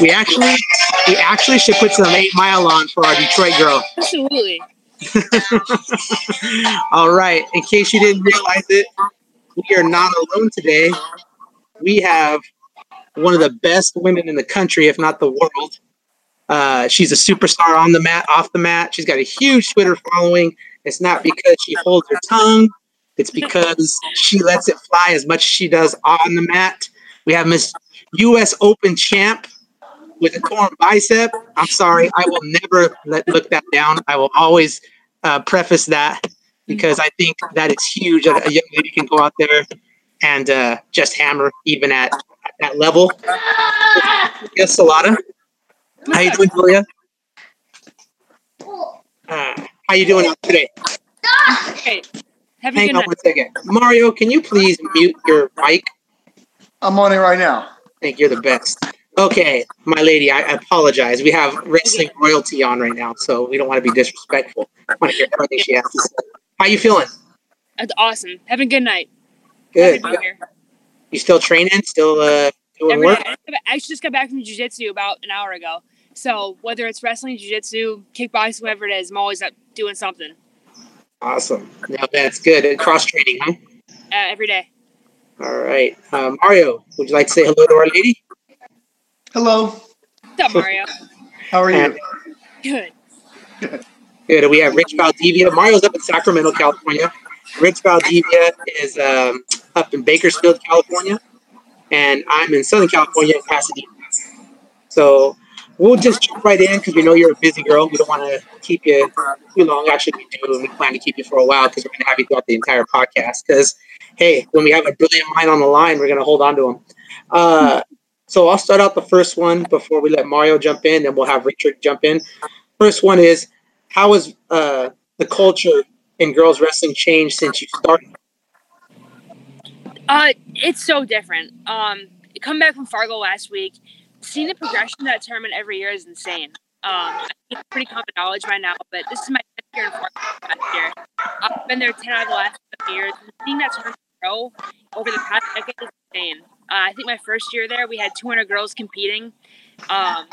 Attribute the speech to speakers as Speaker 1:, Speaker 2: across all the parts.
Speaker 1: We actually, we actually should put some eight mile on for our Detroit girl.
Speaker 2: Absolutely.
Speaker 1: All right. In case you didn't realize it, we are not alone today. We have one of the best women in the country, if not the world. Uh, she's a superstar on the mat, off the mat. She's got a huge Twitter following. It's not because she holds her tongue. It's because she lets it fly as much as she does on the mat. We have Miss U.S. Open champ with a torn bicep. I'm sorry, I will never let look that down. I will always uh, preface that because I think that it's huge that a young lady can go out there and uh, just hammer even at, at that level. Yes, Salata. How you doing, Julia? Uh, how you doing today?
Speaker 2: Okay. Have
Speaker 1: Hang on
Speaker 2: night.
Speaker 1: one second. Mario, can you please mute your mic?
Speaker 3: I'm on it right now.
Speaker 1: think you're the best. Okay, my lady, I, I apologize. We have wrestling royalty on right now, so we don't want to be disrespectful. I want to hear everything she has to say. How you feeling?
Speaker 2: That's awesome. Have a good night.
Speaker 1: Good. You still training? Still uh, doing work?
Speaker 2: I just got back from jiu-jitsu about an hour ago. So whether it's wrestling, jiu-jitsu, kickboxing, whatever it is, I'm always up doing something
Speaker 1: Awesome. Yeah, that's good. Cross training, huh?
Speaker 2: uh, every day.
Speaker 1: All right. Uh, Mario, would you like to say hello to our lady?
Speaker 3: Hello.
Speaker 2: What's up, Mario?
Speaker 3: How are you?
Speaker 2: Good.
Speaker 1: Good. We have Rich Valdivia. Mario's up in Sacramento, California. Rich Valdivia is um, up in Bakersfield, California, and I'm in Southern California, in Pasadena. So we'll just jump right in because we know you're a busy girl. We don't want to keep you too long. Actually, we do. and We plan to keep you for a while because we're going to have you throughout the entire podcast. Because hey, when we have a brilliant mind on the line, we're going to hold on to them. Uh, so I'll start out the first one before we let Mario jump in, and we'll have Richard jump in. First one is how has uh, the culture in girls wrestling changed since you started?
Speaker 2: Uh, it's so different. Um, come back from Fargo last week. Seeing the progression of that tournament every year is insane. Um, it's pretty common knowledge by now, but this is my 10th year in Fargo last year. I've been there 10 out of the last seven years. Seeing that tournament grow over the past decade is insane. Uh, I think my first year there, we had 200 girls competing. Um,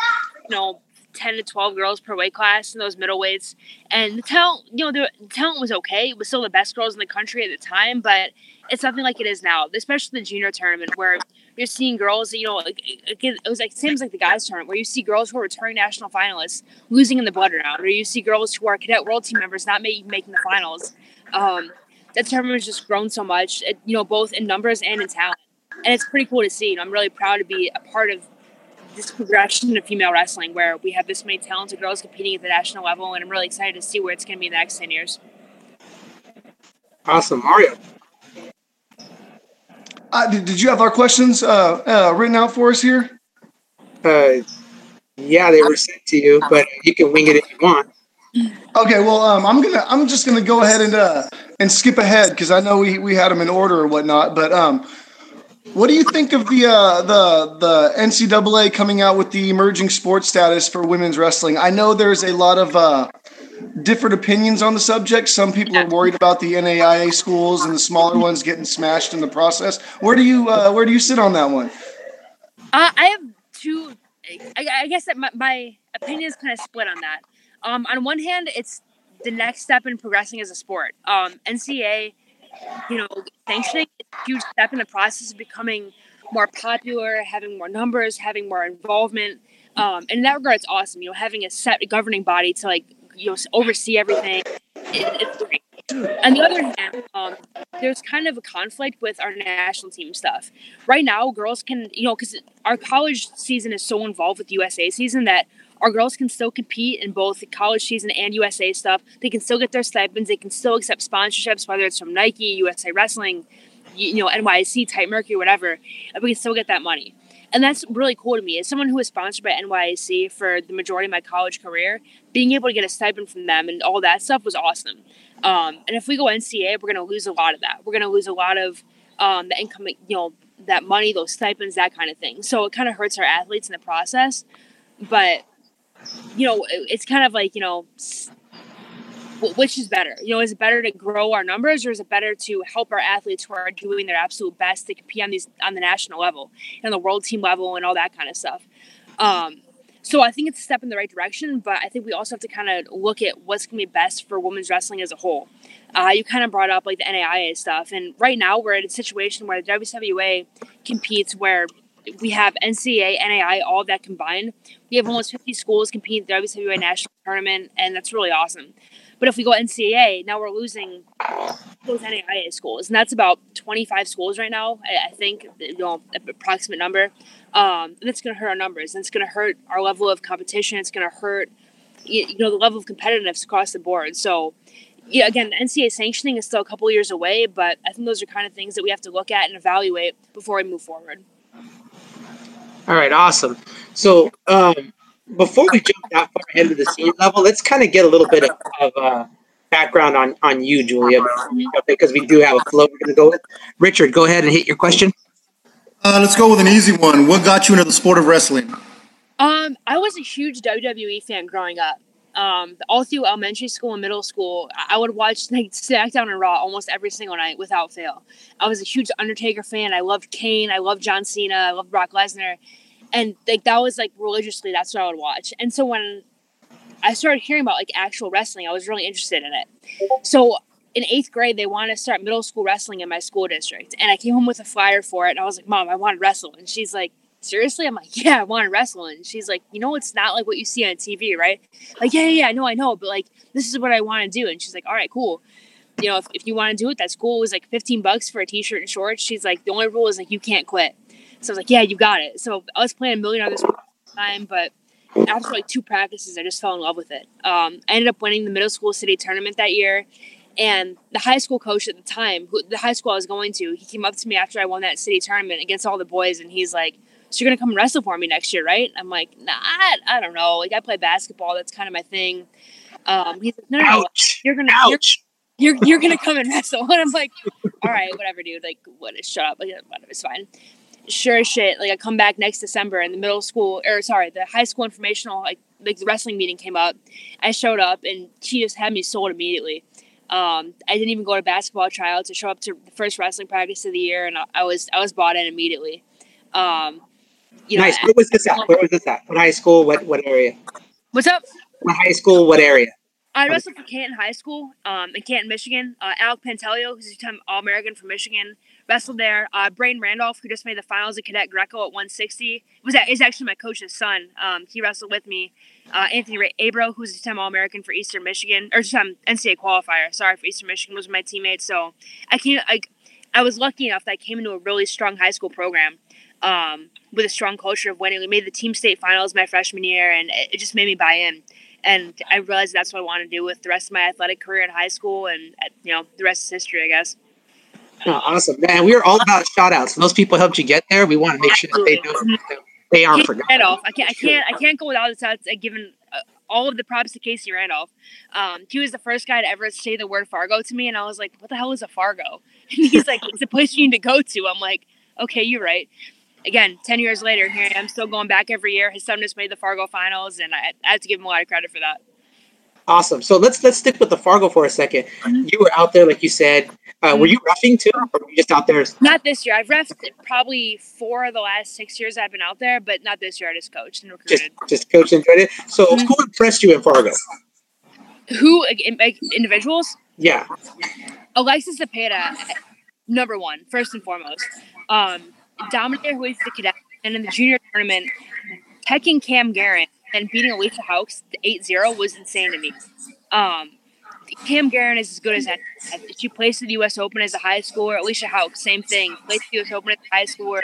Speaker 2: you know, 10 to 12 girls per weight class in those middleweights. And the talent, you know, the, talent was okay. It was still the best girls in the country at the time, but it's nothing like it is now, especially the junior tournament where you're seeing girls, you know, it was like same as like the guys tournament where you see girls who are returning national finalists losing in the blood round, or you see girls who are cadet world team members not making making the finals. Um, that tournament has just grown so much, you know, both in numbers and in talent, and it's pretty cool to see. And I'm really proud to be a part of this progression of female wrestling where we have this many talented girls competing at the national level, and I'm really excited to see where it's going to be in the next ten years.
Speaker 1: Awesome, Mario.
Speaker 3: Uh, did, did you have our questions uh, uh, written out for us here?
Speaker 1: Uh, yeah, they were sent to you, but you can wing it if you want.
Speaker 3: Okay, well, um, I'm gonna I'm just gonna go ahead and uh, and skip ahead because I know we, we had them in order or whatnot. But um, what do you think of the uh, the the NCAA coming out with the emerging sports status for women's wrestling? I know there's a lot of uh, different opinions on the subject. Some people are worried about the NAIA schools and the smaller ones getting smashed in the process. Where do you uh, where do you sit on that one?
Speaker 2: Uh, I have two. I, I guess that my, my opinion is kind of split on that. Um, on one hand, it's the next step in progressing as a sport. Um, NCAA, you know, sanctioning is a huge step in the process of becoming more popular, having more numbers, having more involvement. Um, and in that regard, it's awesome. You know, having a set governing body to like you know oversee everything. It, it's great. On the other hand, um, there's kind of a conflict with our national team stuff. Right now, girls can, you know, because our college season is so involved with USA season that our girls can still compete in both the college season and USA stuff. They can still get their stipends. They can still accept sponsorships, whether it's from Nike, USA Wrestling, you know, NYAC, Titan Mercury, whatever. And we can still get that money. And that's really cool to me. As someone who was sponsored by NYAC for the majority of my college career, being able to get a stipend from them and all that stuff was awesome. Um, and if we go NCAA, we're going to lose a lot of that. We're going to lose a lot of um, the income, you know, that money, those stipends, that kind of thing. So it kind of hurts our athletes in the process. But you know, it's kind of like you know, which is better? You know, is it better to grow our numbers, or is it better to help our athletes who are doing their absolute best to compete on these on the national level and the world team level and all that kind of stuff? Um, so I think it's a step in the right direction, but I think we also have to kind of look at what's going to be best for women's wrestling as a whole. Uh, you kind of brought up like the NAIA stuff, and right now we're in a situation where the WCWA competes where we have NCAA, NAI, all that combined. We have almost 50 schools competing in the WCWA national tournament, and that's really awesome. But if we go NCAA, now we're losing those NAIA schools, and that's about 25 schools right now. I, think, you know, approximate number. Um, and it's going to hurt our numbers, and it's going to hurt our level of competition. It's going to hurt, you know, the level of competitiveness across the board. So, yeah, again, NCAA sanctioning is still a couple years away, but I think those are kind of things that we have to look at and evaluate before we move forward.
Speaker 1: All right, awesome. So um, before we jump that far ahead of the senior level, let's kind of get a little bit of, of uh, background on on you, Julia, because we do have a flow we're going to go with. Richard, go ahead and hit your question.
Speaker 4: Uh, let's go with an easy one. What got you into the sport of wrestling?
Speaker 2: Um, I was a huge WWE fan growing up. Um, all through elementary school and middle school, I would watch like SmackDown and Raw almost every single night without fail. I was a huge Undertaker fan. I loved Kane. I loved John Cena. I loved Brock Lesnar, and like that was like religiously that's what I would watch. And so when I started hearing about like actual wrestling, I was really interested in it. So in eighth grade, they wanted to start middle school wrestling in my school district, and I came home with a flyer for it. And I was like, "Mom, I want to wrestle," and she's like seriously? I'm like, yeah, I want to wrestle. And she's like, you know, it's not like what you see on TV, right? Like, yeah, yeah, yeah, I know, I know, but like, this is what I want to do. And she's like, all right, cool. You know, if, if you want to do it, that's cool. It was like 15 bucks for a t-shirt and shorts. She's like, the only rule is like, you can't quit. So I was like, yeah, you got it. So I was playing a million other sports at the time, but after like two practices, I just fell in love with it. Um, I ended up winning the middle school city tournament that year. And the high school coach at the time, who, the high school I was going to, he came up to me after I won that city tournament against all the boys, and he's like, so you're gonna come wrestle for me next year, right? I'm like, nah, I, I don't know. Like I play basketball, that's kind of my thing. Um, he's like, no, no, no, you're gonna, Ouch. You're, you're, you're gonna come and wrestle. And I'm like, all right, whatever, dude. Like, what? Shut up. Like, whatever, it's fine. Sure as shit. Like I come back next December, and the middle school, or sorry, the high school informational, like like the wrestling meeting came up. I showed up, and she just had me sold immediately. Um, I didn't even go to basketball tryouts. I show up to the first wrestling practice of the year, and I, I was I was bought in immediately. Um,
Speaker 1: you know, nice. Where was this at? Where was this at? What high school? What what area?
Speaker 2: What's up?
Speaker 1: What high school? What area?
Speaker 2: I wrestled for Canton High School um, in Canton, Michigan. Uh, Alec Pantaleo, who's a time All American from Michigan, wrestled there. Uh, Braden Randolph, who just made the finals at Cadet Greco at 160, was is actually my coach's son. Um, he wrestled with me. Uh, Anthony Ray Abro, who's a time All American for Eastern Michigan, or time NCAA qualifier. Sorry for Eastern Michigan was my teammate. So I came. I, I was lucky enough that I came into a really strong high school program um, with a strong culture of winning. We made the team state finals my freshman year, and it, just made me buy in. And I realized that's what I want to do with the rest of my athletic career in high school, and you know, the rest is history, I guess.
Speaker 1: Oh, awesome, man! We are all about shout outs. Those people helped you get there. We want to make sure that they know they aren't forgotten.
Speaker 2: Randolph. I can't. I can't. I can't go without the shots. Given uh, all of the props to Casey Randolph. Um, he was the first guy to ever say the word Fargo to me, and I was like, "What the hell is a Fargo?" And he's like, "It's a place you need to go to." I'm like, "Okay, you're right." Again, 10 years later, here I am still going back every year. His son just made the Fargo finals, and I, I have to give him a lot of credit for that.
Speaker 1: Awesome. So let's let's stick with the Fargo for a 2nd mm-hmm. You were out there, like you said. Uh. Were you roughing too, or were you just out there?
Speaker 2: Not this year. I've refed probably four of the last six years I've been out there, but not this year. I just coached and recruited.
Speaker 1: Just, just coached and traded. So mm-hmm. who impressed you in Fargo?
Speaker 2: Who individuals?
Speaker 1: Yeah.
Speaker 2: Alexis Zepeda, number one, first and foremost. Um, dominated with the cadet, and in the junior tournament, teching Cam Garrett and beating Alicia Hawks 8-0 was insane to me. Um, Cam Garrett is as good as any. She placed at the U.S. Open as a high schooler. Alicia Hawks, same thing. Placed at the U.S. Open as a high schooler.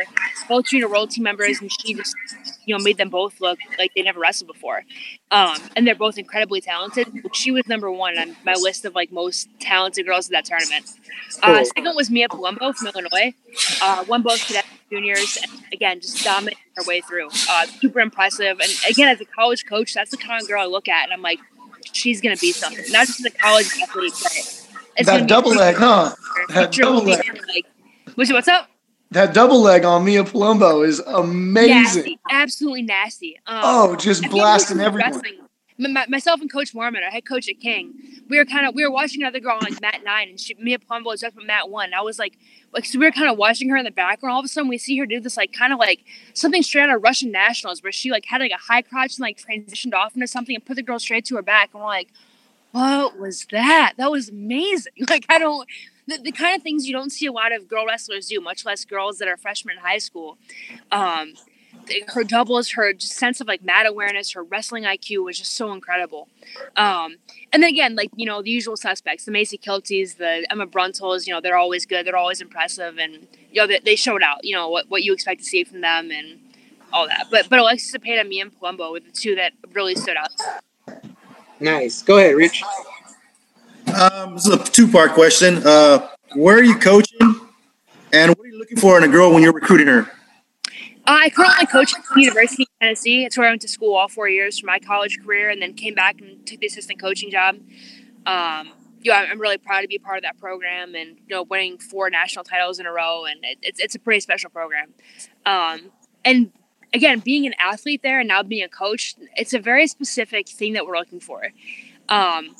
Speaker 2: Both junior world team members, and she just, you know, made them both look like they never wrestled before. Um, and they're both incredibly talented. She was number one on my list of like most talented girls in that tournament. Uh, second was Mia Palumbo from Illinois. Uh, won both cadet juniors, and again, just dominated her way through. Uh, super impressive. And again, as a college coach, that's the kind of girl I look at, and I'm like, she's going to be something. Not just a college athlete,
Speaker 3: but that double leg, huh? That double leg.
Speaker 2: Like, what's up?
Speaker 3: That double leg on Mia Palumbo is amazing.
Speaker 2: Nasty, absolutely nasty.
Speaker 3: Um, oh, just blasting everyone.
Speaker 2: Myself and Coach Moorman, our head coach at King, we were kind of we were watching another girl on like mat nine, and she Mia Palumbo was up at mat one. I was like, like so we were kind of watching her in the background. All of a sudden, we see her do this like kind of like something straight out of Russian nationals, where she like had like a high crotch and like transitioned off into something and put the girl straight to her back, and we're like, what was that? That was amazing. Like I don't. The, the kind of things you don't see a lot of girl wrestlers do, much less girls that are freshmen in high school. Um, her doubles, her sense of like mat awareness, her wrestling IQ was just so incredible. Um, and then again, like you know, the usual suspects, the Macey Kilties, the Emma Bruntils, you know, they're always good, they're always impressive, and you know, they, they showed out. You know what what you expect to see from them and all that. But but Alexis Zepeda, me and Palumbo were the two that really stood out.
Speaker 1: Nice. Go ahead, Rich.
Speaker 4: Um, this is a two-part question. Uh, where are you coaching, and what are you looking for in a girl when you're recruiting her?
Speaker 2: I currently coach at the University of Tennessee. It's where I went to school all four years for my college career, and then came back and took the assistant coaching job. Um, you know, I'm really proud to be part of that program, and you know, winning four national titles in a row, and it, it's it's a pretty special program. Um, and again, being an athlete there and now being a coach, it's a very specific thing that we're looking for. Um,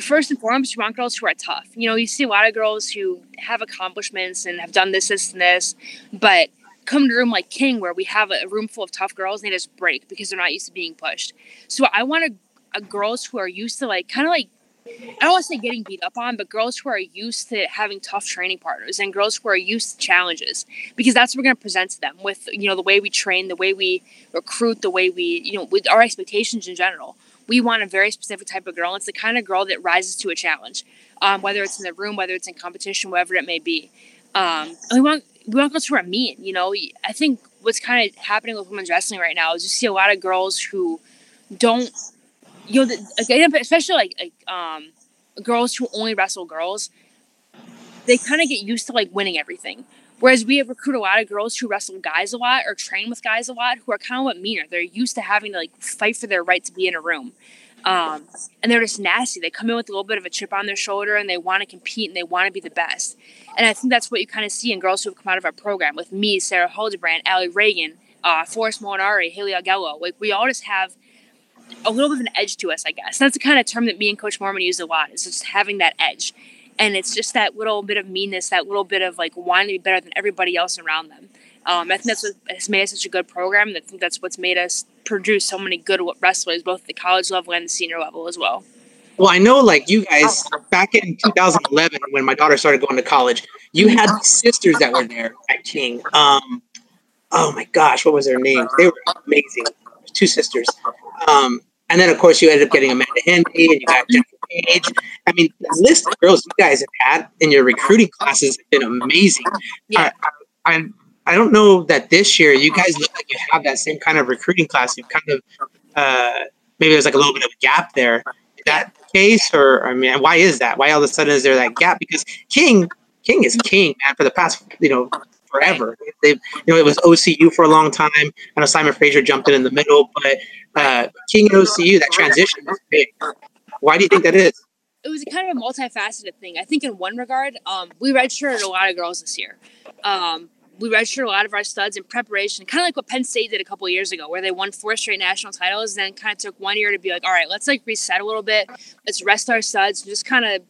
Speaker 2: first and foremost, you want girls who are tough. You know, you see a lot of girls who have accomplishments and have done this, this, and this, but come to a room like King where we have a room full of tough girls and they just break because they're not used to being pushed. So I want a, a girls who are used to like kind of like I don't want to say getting beat up on, but girls who are used to having tough training partners and girls who are used to challenges because that's what we're going to present to them with you know the way we train, the way we recruit, the way we you know with our expectations in general. We want a very specific type of girl. It's the kind of girl that rises to a challenge, um, whether it's in the room, whether it's in competition, whatever it may be. Um, we want we want girls who are mean. You know, I think what's kind of happening with women's wrestling right now is you see a lot of girls who don't, you know, especially like, like um, girls who only wrestle girls. They kind of get used to like winning everything. Whereas we recruit a lot of girls who wrestle guys a lot or train with guys a lot who are kind of what meaner. They're used to having to like fight for their right to be in a room. Um, and they're just nasty. They come in with a little bit of a chip on their shoulder and they want to compete and they want to be the best. And I think that's what you kind of see in girls who have come out of our program with me, Sarah Hildebrandt, Alli Ragan, uh, Forrest Molinari, Haley Augello. Like we all just have a little bit of an edge to us, I guess. That's the kind of term that me and Coach Moorman use a lot is just having that edge. And it's just that little bit of meanness, that little bit of like wanting to be better than everybody else around them. Um, I think that's what has made us such a good program. I think that's what's made us produce so many good wrestlers, both at the college level and the senior level as well.
Speaker 1: Well, I know, like you guys, back in 2011, when my daughter started going to college, you had sisters that were there at King. Um, oh my gosh, what was their name? They were amazing. Two sisters. Um, and then, of course, you ended up getting Amanda Hendey and you got Jennifer Page. I mean, the list of girls you guys have had in your recruiting classes has been amazing. Yeah. I, I, I don't know that this year you guys look like you have that same kind of recruiting class. You kind of uh, maybe there's like a little bit of a gap there. Is that case, or I mean, why is that? Why all of a sudden is there that gap? Because King, King is King, man. For the past, you know, forever. They, you know, it was OCU for a long time. I know Simon Fraser jumped in in the middle, but uh, King and OCU, that transition was big. Why do you think that is?
Speaker 2: It was kind of a multifaceted thing. I think in one regard, um, we redshirted a lot of girls this year. Um, we registered a lot of our studs in preparation, kind of like what Penn State did a couple years ago, where they won four straight national titles, and then kind of took one year to be like, all right, let's like reset a little bit, let's rest our studs, just kind of,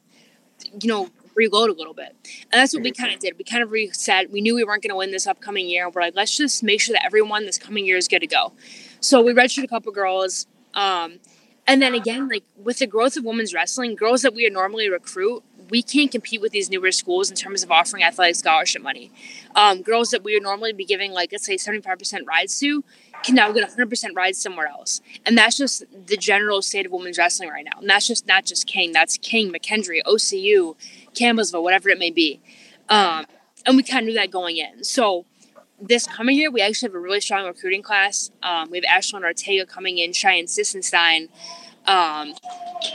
Speaker 2: you know, reload a little bit. And that's what we kind of did. We kind of reset. We knew we weren't going to win this upcoming year. We're like, let's just make sure that everyone this coming year is good to go. So we registered a couple girls. Um, and then again, like with the growth of women's wrestling, girls that we would normally recruit we can't compete with these newer schools in terms of offering athletic scholarship money. Um, girls that we would normally be giving, like, let's say 75% rides to, can now get 100% rides somewhere else. And that's just the general state of women's wrestling right now. And that's just not just King, that's King, McKendree, OCU, Campbellsville, whatever it may be. Um, and we kind of knew that going in. So, this coming year, we actually have a really strong recruiting class. Um, we have Ashlyn Ortega coming in, Cheyenne Sissenstein, um,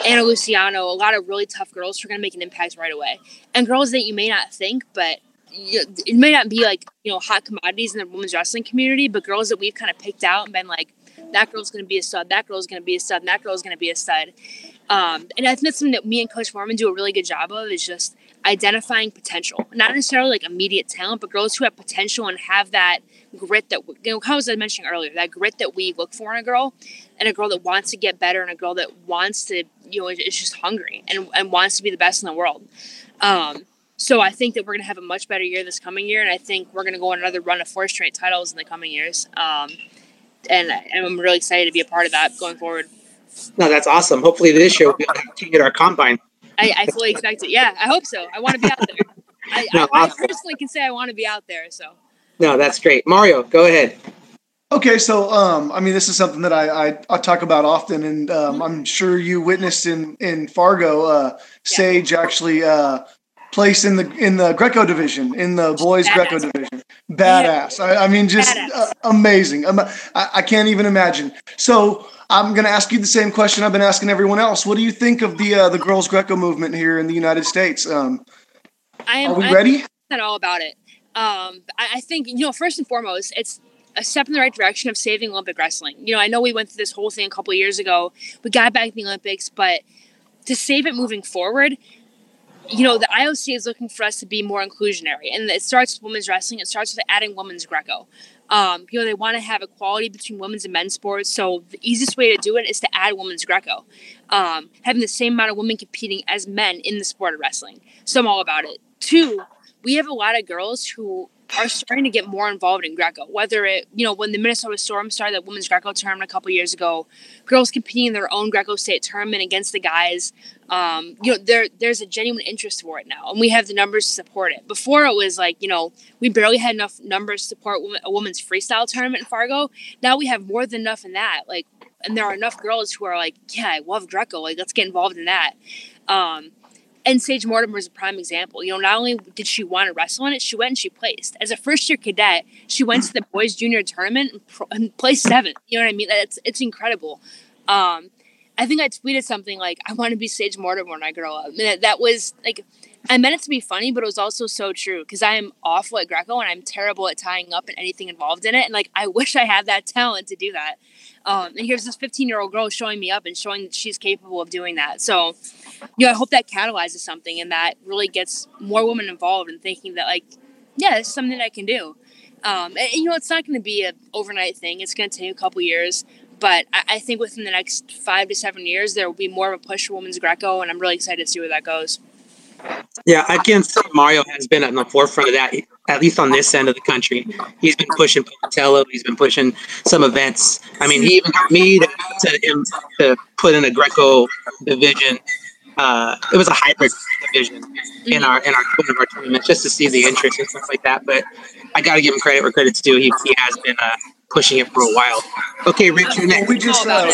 Speaker 2: Anna Luciano, a lot of really tough girls who are going to make an impact right away. And girls that you may not think, but you, it may not be like, you know, hot commodities in the women's wrestling community, but girls that we've kind of picked out and been like, that girl's going to be a stud, that girl's going to be a stud, that girl's going to be a stud. Um, and I think that's something that me and Coach Moorman do a really good job of is just identifying potential, not necessarily like immediate talent, but girls who have potential and have that grit that you know, how was I mentioning earlier, that grit that we look for in a girl, and a girl that wants to get better, and a girl that wants to, you know, is just hungry and, and wants to be the best in the world. Um, so I think that we're gonna have a much better year this coming year, and I think we're gonna go on another run of four straight titles in the coming years. Um, and, and I'm really excited to be a part of that going forward.
Speaker 1: No, that's awesome. Hopefully this year we'll be able to continue our combine.
Speaker 2: I, I fully expect it. Yeah, I hope so. I want to be out there. I,
Speaker 1: No,
Speaker 2: I, I personally can say I want to be out there. So
Speaker 1: No, that's great. Mario, go ahead.
Speaker 3: Okay, so um, I mean, this is something that I, I, I talk about often, and um, I'm sure you witnessed in in Fargo. Uh, Sage actually uh, placed in the in the Greco division in the boys
Speaker 2: Badass.
Speaker 3: Greco division. Badass. I, I mean, just uh, amazing. Um, I, I can't even imagine. So I'm going to ask you the same question I've been asking everyone else. What do you think of the uh, the girls Greco movement here in the United States? Um,
Speaker 2: I am.
Speaker 3: are we
Speaker 2: I'm
Speaker 3: ready?
Speaker 2: not all about it. Um, I, I think you know first and foremost, it's a step in the right direction of saving Olympic wrestling. You know, I know we went through this whole thing a couple years ago. We got back the Olympics, but to save it moving forward, you know, the IOC is looking for us to be more inclusionary, and it starts with women's wrestling. It starts with adding women's Greco. Um, you know, they want to have equality between women's and men's sports. So the easiest way to do it is to add women's Greco, um, having the same amount of women competing as men in the sport of wrestling. So I'm all about it. Two, we have a lot of girls who are starting to get more involved in Greco. Whether it, you know, when the Minnesota Storm started that women's Greco tournament a couple years ago, girls competing in their own Greco state tournament against the guys. Um, you know, there there's a genuine interest for it now, and we have the numbers to support it. Before it was like, you know, we barely had enough numbers to support a women's freestyle tournament in Fargo. Now we have more than enough in that. Like, and there are enough girls who are like, yeah, I love Greco. Like, let's get involved in that. Um, and Sage Mortimer is a prime example. You know, not only did she want to wrestle in it, she went and she placed. As a first year cadet, she went to the boys junior tournament and, pro- and placed seventh. You know what I mean? That's it's incredible. Um, I think I tweeted something like, "I want to be Sage Mortimer when I grow up." And that, that was like, I meant it to be funny, but it was also so true because I am awful at Greco and I'm terrible at tying up and anything involved in it. And like, I wish I had that talent to do that. Um, and here's this 15 year old girl showing me up and showing that she's capable of doing that. So, you know, I hope that catalyzes something and that really gets more women involved and thinking that, like, yeah, is something that I can do. Um, and, you know, it's not going to be an overnight thing. It's going to take a couple years. But I, I think within the next five to seven years, there will be more of a push for women's Greco, and I'm really excited to see where that goes.
Speaker 1: Yeah, I can say Mario has been on the forefront of that, at least on this end of the country. He's been pushing Pocatello. He's been pushing some events. I mean, he even got me to, to, to put in a Greco division. Uh, it was a hybrid division in our in our one of our tournaments just to see the interest and stuff like that. But I got to give him credit where credit's due. He, he has been uh, pushing it for a while. Okay, Rich, you're next.
Speaker 3: We just uh,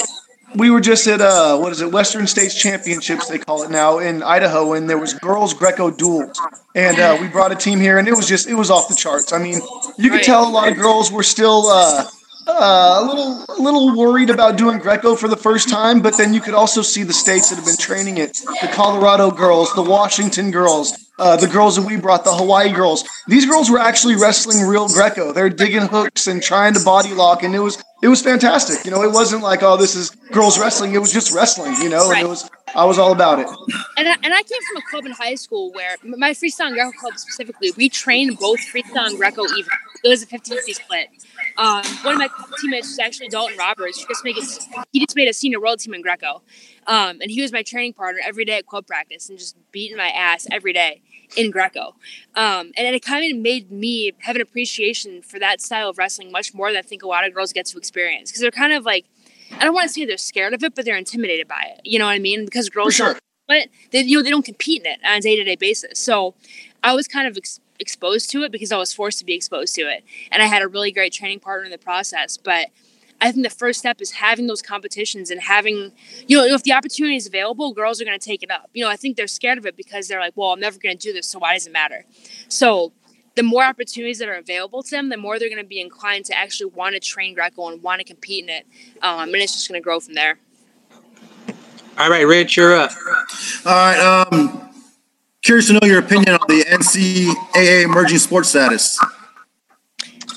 Speaker 3: we were just at uh, what is it? Western States Championships they call it now in Idaho, and there was girls Greco duels, and uh, we brought a team here, and it was just it was off the charts. I mean, you could tell a lot of girls were still. Uh, uh, a little, a little worried about doing Greco for the first time, but then you could also see the states that have been training it: the Colorado girls, the Washington girls, uh, the girls that we brought, the Hawaii girls. These girls were actually wrestling real Greco. They're digging hooks and trying to body lock, and it was, it was fantastic. You know, it wasn't like, oh, this is girls wrestling. It was just wrestling. You know, and it was, I was all about it.
Speaker 2: And I, and I came from a club in high school where my freestyle Greco club specifically, we trained both freestyle and Greco even. It was a 50 50 split. Um, one of my teammates was actually Dalton Roberts. He just, made a, he just made a senior world team in Greco. Um, and he was my training partner every day at club practice and just beating my ass every day in Greco. Um, and it kind of made me have an appreciation for that style of wrestling much more than I think a lot of girls get to experience. Because they're kind of like, I don't want to say they're scared of it, but they're intimidated by it. You know what I mean? Because girls
Speaker 3: sure.
Speaker 2: but they you know they don't compete in it on a day to day basis. So I was kind of ex- exposed to it because I was forced to be exposed to it, and I had a really great training partner in the process. But I think the first step is having those competitions and having you know if the opportunity is available, girls are going to take it up. You know I think they're scared of it because they're like, well, I'm never going to do this, so why does it matter? So the more opportunities that are available to them, the more they're going to be inclined to actually want to train Greco and want to compete in it, um, and it's just going to grow from there.
Speaker 1: All right, Rich, you're up.
Speaker 4: All right. Um, curious to know your opinion on the NCAA emerging sports status.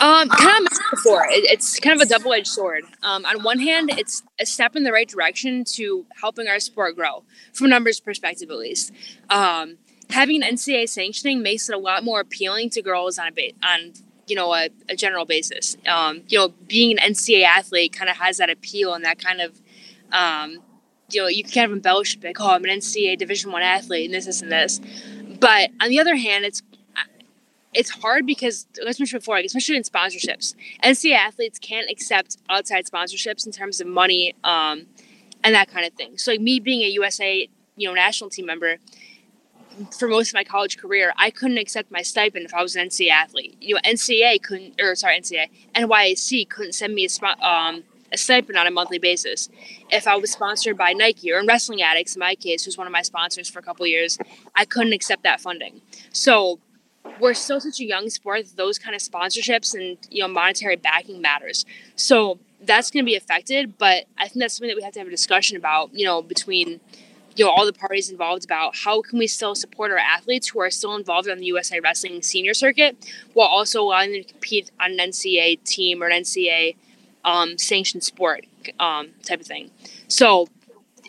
Speaker 2: Um, kind of before, it, it's kind of a double-edged sword. Um, on one hand, it's a step in the right direction to helping our sport grow, from numbers perspective at least. Um, having an NCAA sanctioning makes it a lot more appealing to girls on a ba- on you know a, a general basis. Um, you know, being an NCAA athlete kind of has that appeal and that kind of um, you know you can kind of embellish like oh I'm an NCAA Division One athlete and this this and this. But on the other hand, it's it's hard because as mentioned before, like especially in sponsorships, NCAA athletes can't accept outside sponsorships in terms of money um, and that kind of thing. So like me being a USA you know national team member for most of my college career, I couldn't accept my stipend if I was an NCAA athlete. You know, NCAA couldn't, or sorry, NCAA, NYAC couldn't send me a, um, a stipend on a monthly basis. If I was sponsored by Nike or in Wrestling Addicts, in my case, who's one of my sponsors for a couple years, I couldn't accept that funding. So we're still such a young sport those kind of sponsorships and you know monetary backing matters. So that's going to be affected, but I think that's something that we have to have a discussion about. You know, between you know all the parties involved about how can we still support our athletes who are still involved on the USA Wrestling senior circuit while also allowing them to compete on an NCAA team or an NCAA um, sanctioned sport um, type of thing. So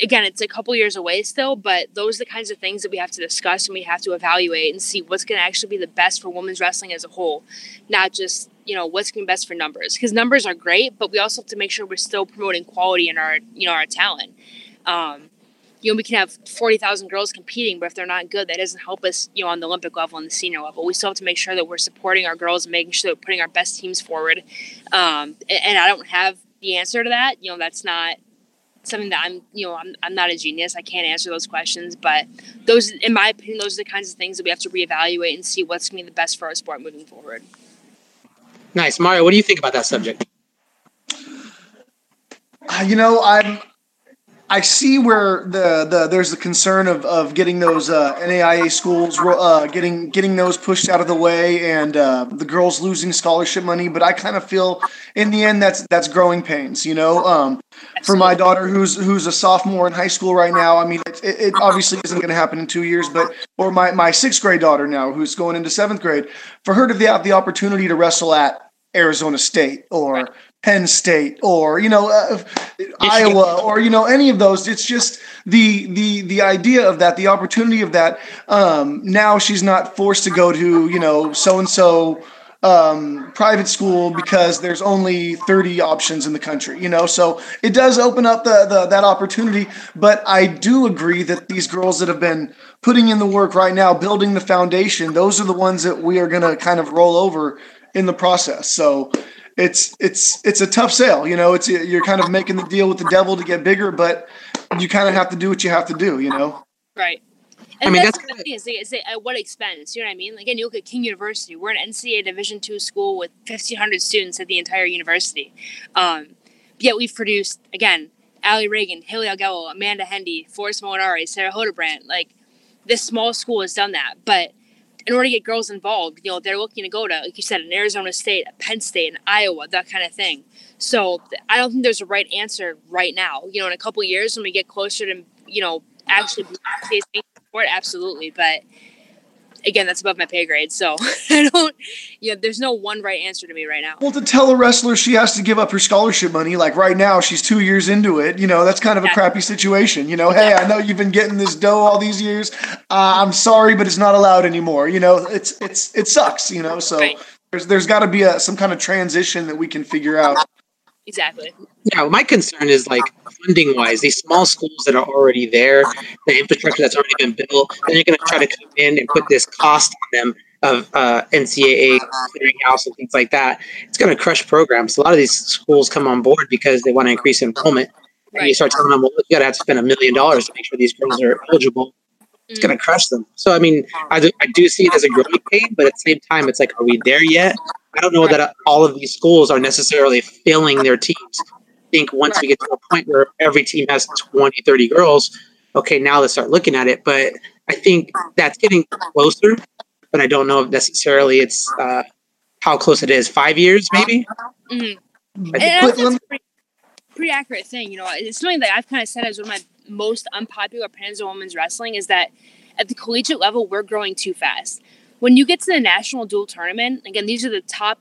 Speaker 2: again, it's a couple years away still, but those are the kinds of things that we have to discuss and we have to evaluate and see what's going to actually be the best for women's wrestling as a whole, not just you know what's going to be best for numbers because numbers are great, but we also have to make sure we're still promoting quality in our you know our talent. Um, you know, we can have 40,000 girls competing, but if they're not good, that doesn't help us, you know, on the Olympic level and the senior level. We still have to make sure that we're supporting our girls and making sure that we're putting our best teams forward. Um, and, and I don't have the answer to that. You know, that's not something that I'm, you know, I'm, I'm not a genius. I can't answer those questions, but those, in my opinion, those are the kinds of things that we have to reevaluate and see what's going to be the best for our sport moving forward.
Speaker 1: Nice. Mario, what do you think about that subject?
Speaker 3: Uh, you know, I'm I see where the, the there's the concern of, of getting those uh, NAIA schools uh, getting getting those pushed out of the way and uh, the girls losing scholarship money. But I kind of feel in the end that's that's growing pains. You know, um, for my daughter who's who's a sophomore in high school right now. I mean, it, it obviously isn't going to happen in two years. But or my my sixth grade daughter now who's going into seventh grade, for her to have the opportunity to wrestle at Arizona State or Penn State or you know uh, Iowa or you know any of those. It's just the the the idea of that, the opportunity of that. Um, now she's not forced to go to you know so and so private school because there's only 30 options in the country you know so it does open up the, the that opportunity but i do agree that these girls that have been putting in the work right now building the foundation those are the ones that we are going to kind of roll over in the process so it's it's it's a tough sale. You know, it's you're kind of making the deal with the devil to get bigger, but you kind of have to do what you have to do. You know,
Speaker 2: right. And I mean, that's, that's the thing is, is at what expense? You know what I mean? Again, you look at King University. We're an NCAA Division two school with fifteen hundred students at the entire university. Um, yet we've produced again Alli Ragan, Haley Augello, Amanda Hendey, Forrest Molinari, Sarah Hildebrandt. Like this small school has done that, but in order to get girls involved, you know, they're looking to go to, like you said, an Arizona State, a Penn State, an Iowa, that kind of thing. So I don't think there's a right answer right now. You know, in a couple years when we get closer to, you know, actually sport, absolutely. But again, that's above my pay grade. So I don't, you know, there's no one right answer to me right now.
Speaker 3: Well, to tell a wrestler she has to give up her scholarship money, like right now, she's two years into it, you know, that's kind of a crappy situation. You know, hey. I know you've been getting this dough all these years. Uh, I'm sorry, but it's not allowed anymore. You know, it's, it's, it sucks, you know, so right. there's, there's got to be a, some kind of transition that we can figure out.
Speaker 2: Exactly.
Speaker 1: Yeah, well, my concern is like funding wise, these small schools that are already there, the infrastructure that's already been built, then you're going to try to come in and put this cost on them of uh, NCAA clearinghouse and things like that. It's going to crush programs. A lot of these schools come on board because they want to increase enrollment. Right. And you start telling them, well, you got to have to spend a million dollars to make sure these girls are eligible. It's mm. going to crush them. So, I mean, I do, I do see it as a growing pain, but at the same time, it's like, are we there yet? I don't know that all of these schools are necessarily filling their teams. I think once we get to a point where every team has 20, 30 girls, okay, now let's start looking at it. But I think that's getting closer, but I don't know if necessarily it's uh, how close it is. Five years, maybe?
Speaker 2: Mm-hmm. And pretty, pretty accurate thing. You know, it's something that I've kind of said as one of my most unpopular opinions of women's wrestling is that at the collegiate level, we're growing too fast when you get to the national dual tournament, again, these are the top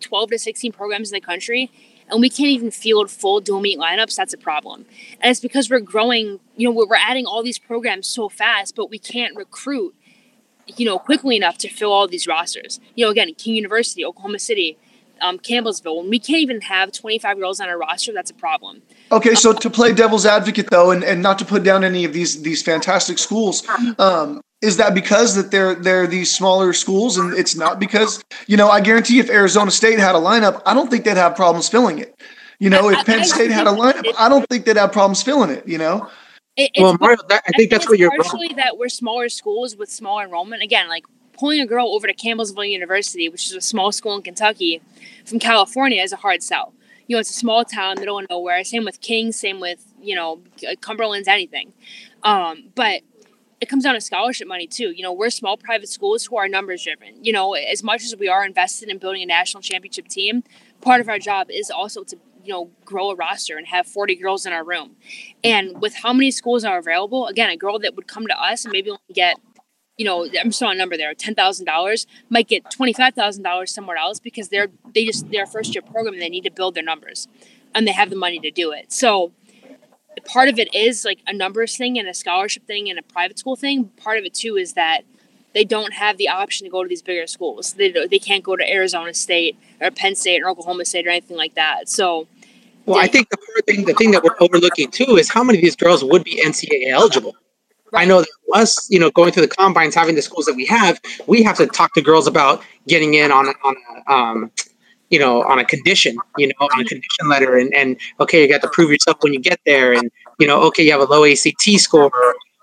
Speaker 2: 12 to 16 programs in the country, and we can't even field full dual meet lineups. That's a problem. And it's because we're growing, you know, we're adding all these programs so fast, but we can't recruit you know, quickly enough to fill all these rosters. You know, again, King University, Oklahoma City, um, Campbellsville. When we can't even have 25 girls on our roster, that's a problem.
Speaker 3: Okay, so to play devil's advocate though, and, and not to put down any of these these fantastic schools, um, is that because that they're they're these smaller schools, and it's not because you know I guarantee if Arizona State had a lineup, I don't think they'd have problems filling it. You know, if Penn State had a lineup, I don't think they'd have problems filling it. You know.
Speaker 2: It,
Speaker 1: well, Mario, that, I think that's what you're.
Speaker 2: Partially that we're smaller schools with small enrollment. Again, like pulling a girl over to Campbellsville University, which is a small school in Kentucky, from California is a hard sell. You know, it's a small town, middle of nowhere. Same with King, same with you know Cumberland's anything. Um, but it comes down to scholarship money too. You know, we're small private schools who are numbers driven. You know, as much as we are invested in building a national championship team, part of our job is also to you know grow a roster and have 40 girls in our room and with how many schools are available again a girl that would come to us and maybe only get you know i'm still on a number there $10000 might get $25000 somewhere else because they're they just they're a first year program and they need to build their numbers and they have the money to do it so part of it is like a numbers thing and a scholarship thing and a private school thing part of it too is that they don't have the option to go to these bigger schools. They, they can't go to Arizona State or Penn State or Oklahoma State or anything like that. So,
Speaker 1: well, I think the thing, the thing that we're overlooking too is how many of these girls would be NCAA eligible. Right. I know that us, you know, going through the combines, having the schools that we have, we have to talk to girls about getting in on a, on a, um, you know, on a condition, you know, on a condition letter, and and okay, you got to prove yourself when you get there, and you know, okay, you have a low ACT score,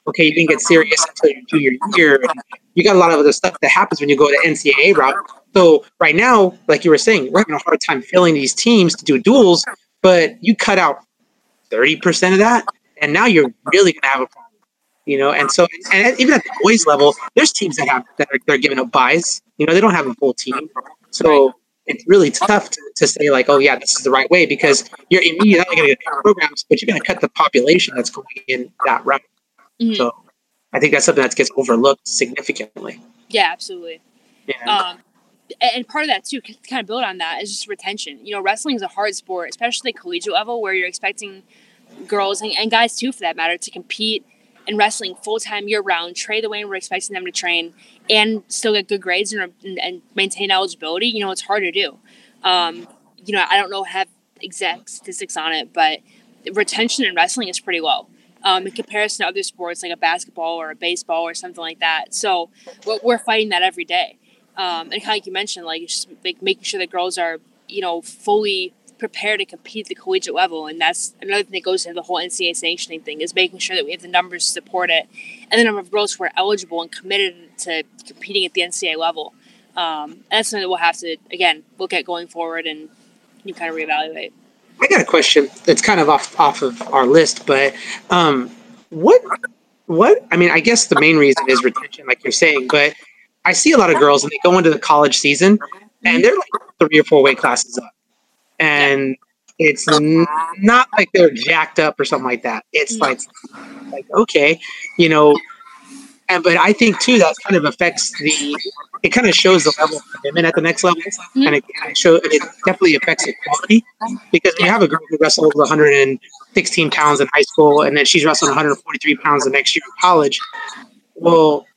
Speaker 1: okay, you didn't get serious until your junior year, and you got a lot of other stuff that happens when you go the NCAA route. So right now, like you were saying, we're having a hard time filling these teams to do duels, but you cut out 30% of that, and now you're really to have a problem. You know, and so and even at the boys level, there's teams that have that are they're giving up buys. You know, they don't have a full team, so it's really tough to, to say like, oh yeah, this is the right way because you're immediately going to cut programs, but you're going to cut the population that's going in that route. Mm-hmm. So I think that's something that gets overlooked significantly.
Speaker 2: Yeah, absolutely. Yeah. Um, and part of that too, to kind of build on that, is just retention. You know, wrestling is a hard sport, especially collegiate level, where you're expecting girls and, and guys too, for that matter, to compete in wrestling full time year round, trade the way we're expecting them to train, and still get good grades and, and maintain eligibility. You know, it's hard to do. Um, you know, I don't know have exact statistics on it, but retention in wrestling is pretty low um, in comparison to other sports like a basketball or a baseball or something like that. So we're, we're fighting that every day. Um, and kind of like you mentioned, like just like making sure that girls are you know fully prepared to compete at the collegiate level, and that's another thing that goes into the whole NCAA sanctioning thing is making sure that we have the numbers to support it, and the number of girls who are eligible and committed to competing at the NCAA level. Um, that's something that we'll have to again look at going forward and you kind of reevaluate.
Speaker 1: I got a question that's kind of off off of our list, but um, what what I mean, I guess the main reason is retention, like you're saying, but I see a lot of girls and they go into the college season and they're like three or four weight classes up, and it's not like they're jacked up or something like that. It's like like okay, you know, and but I think too that kind of affects the. It kind of shows the level of commitment at the next level, mm-hmm. and it show it definitely affects the quality because you have a girl who wrestled 116 pounds in high school, and then she's wrestling 143 pounds the next year in college. Well,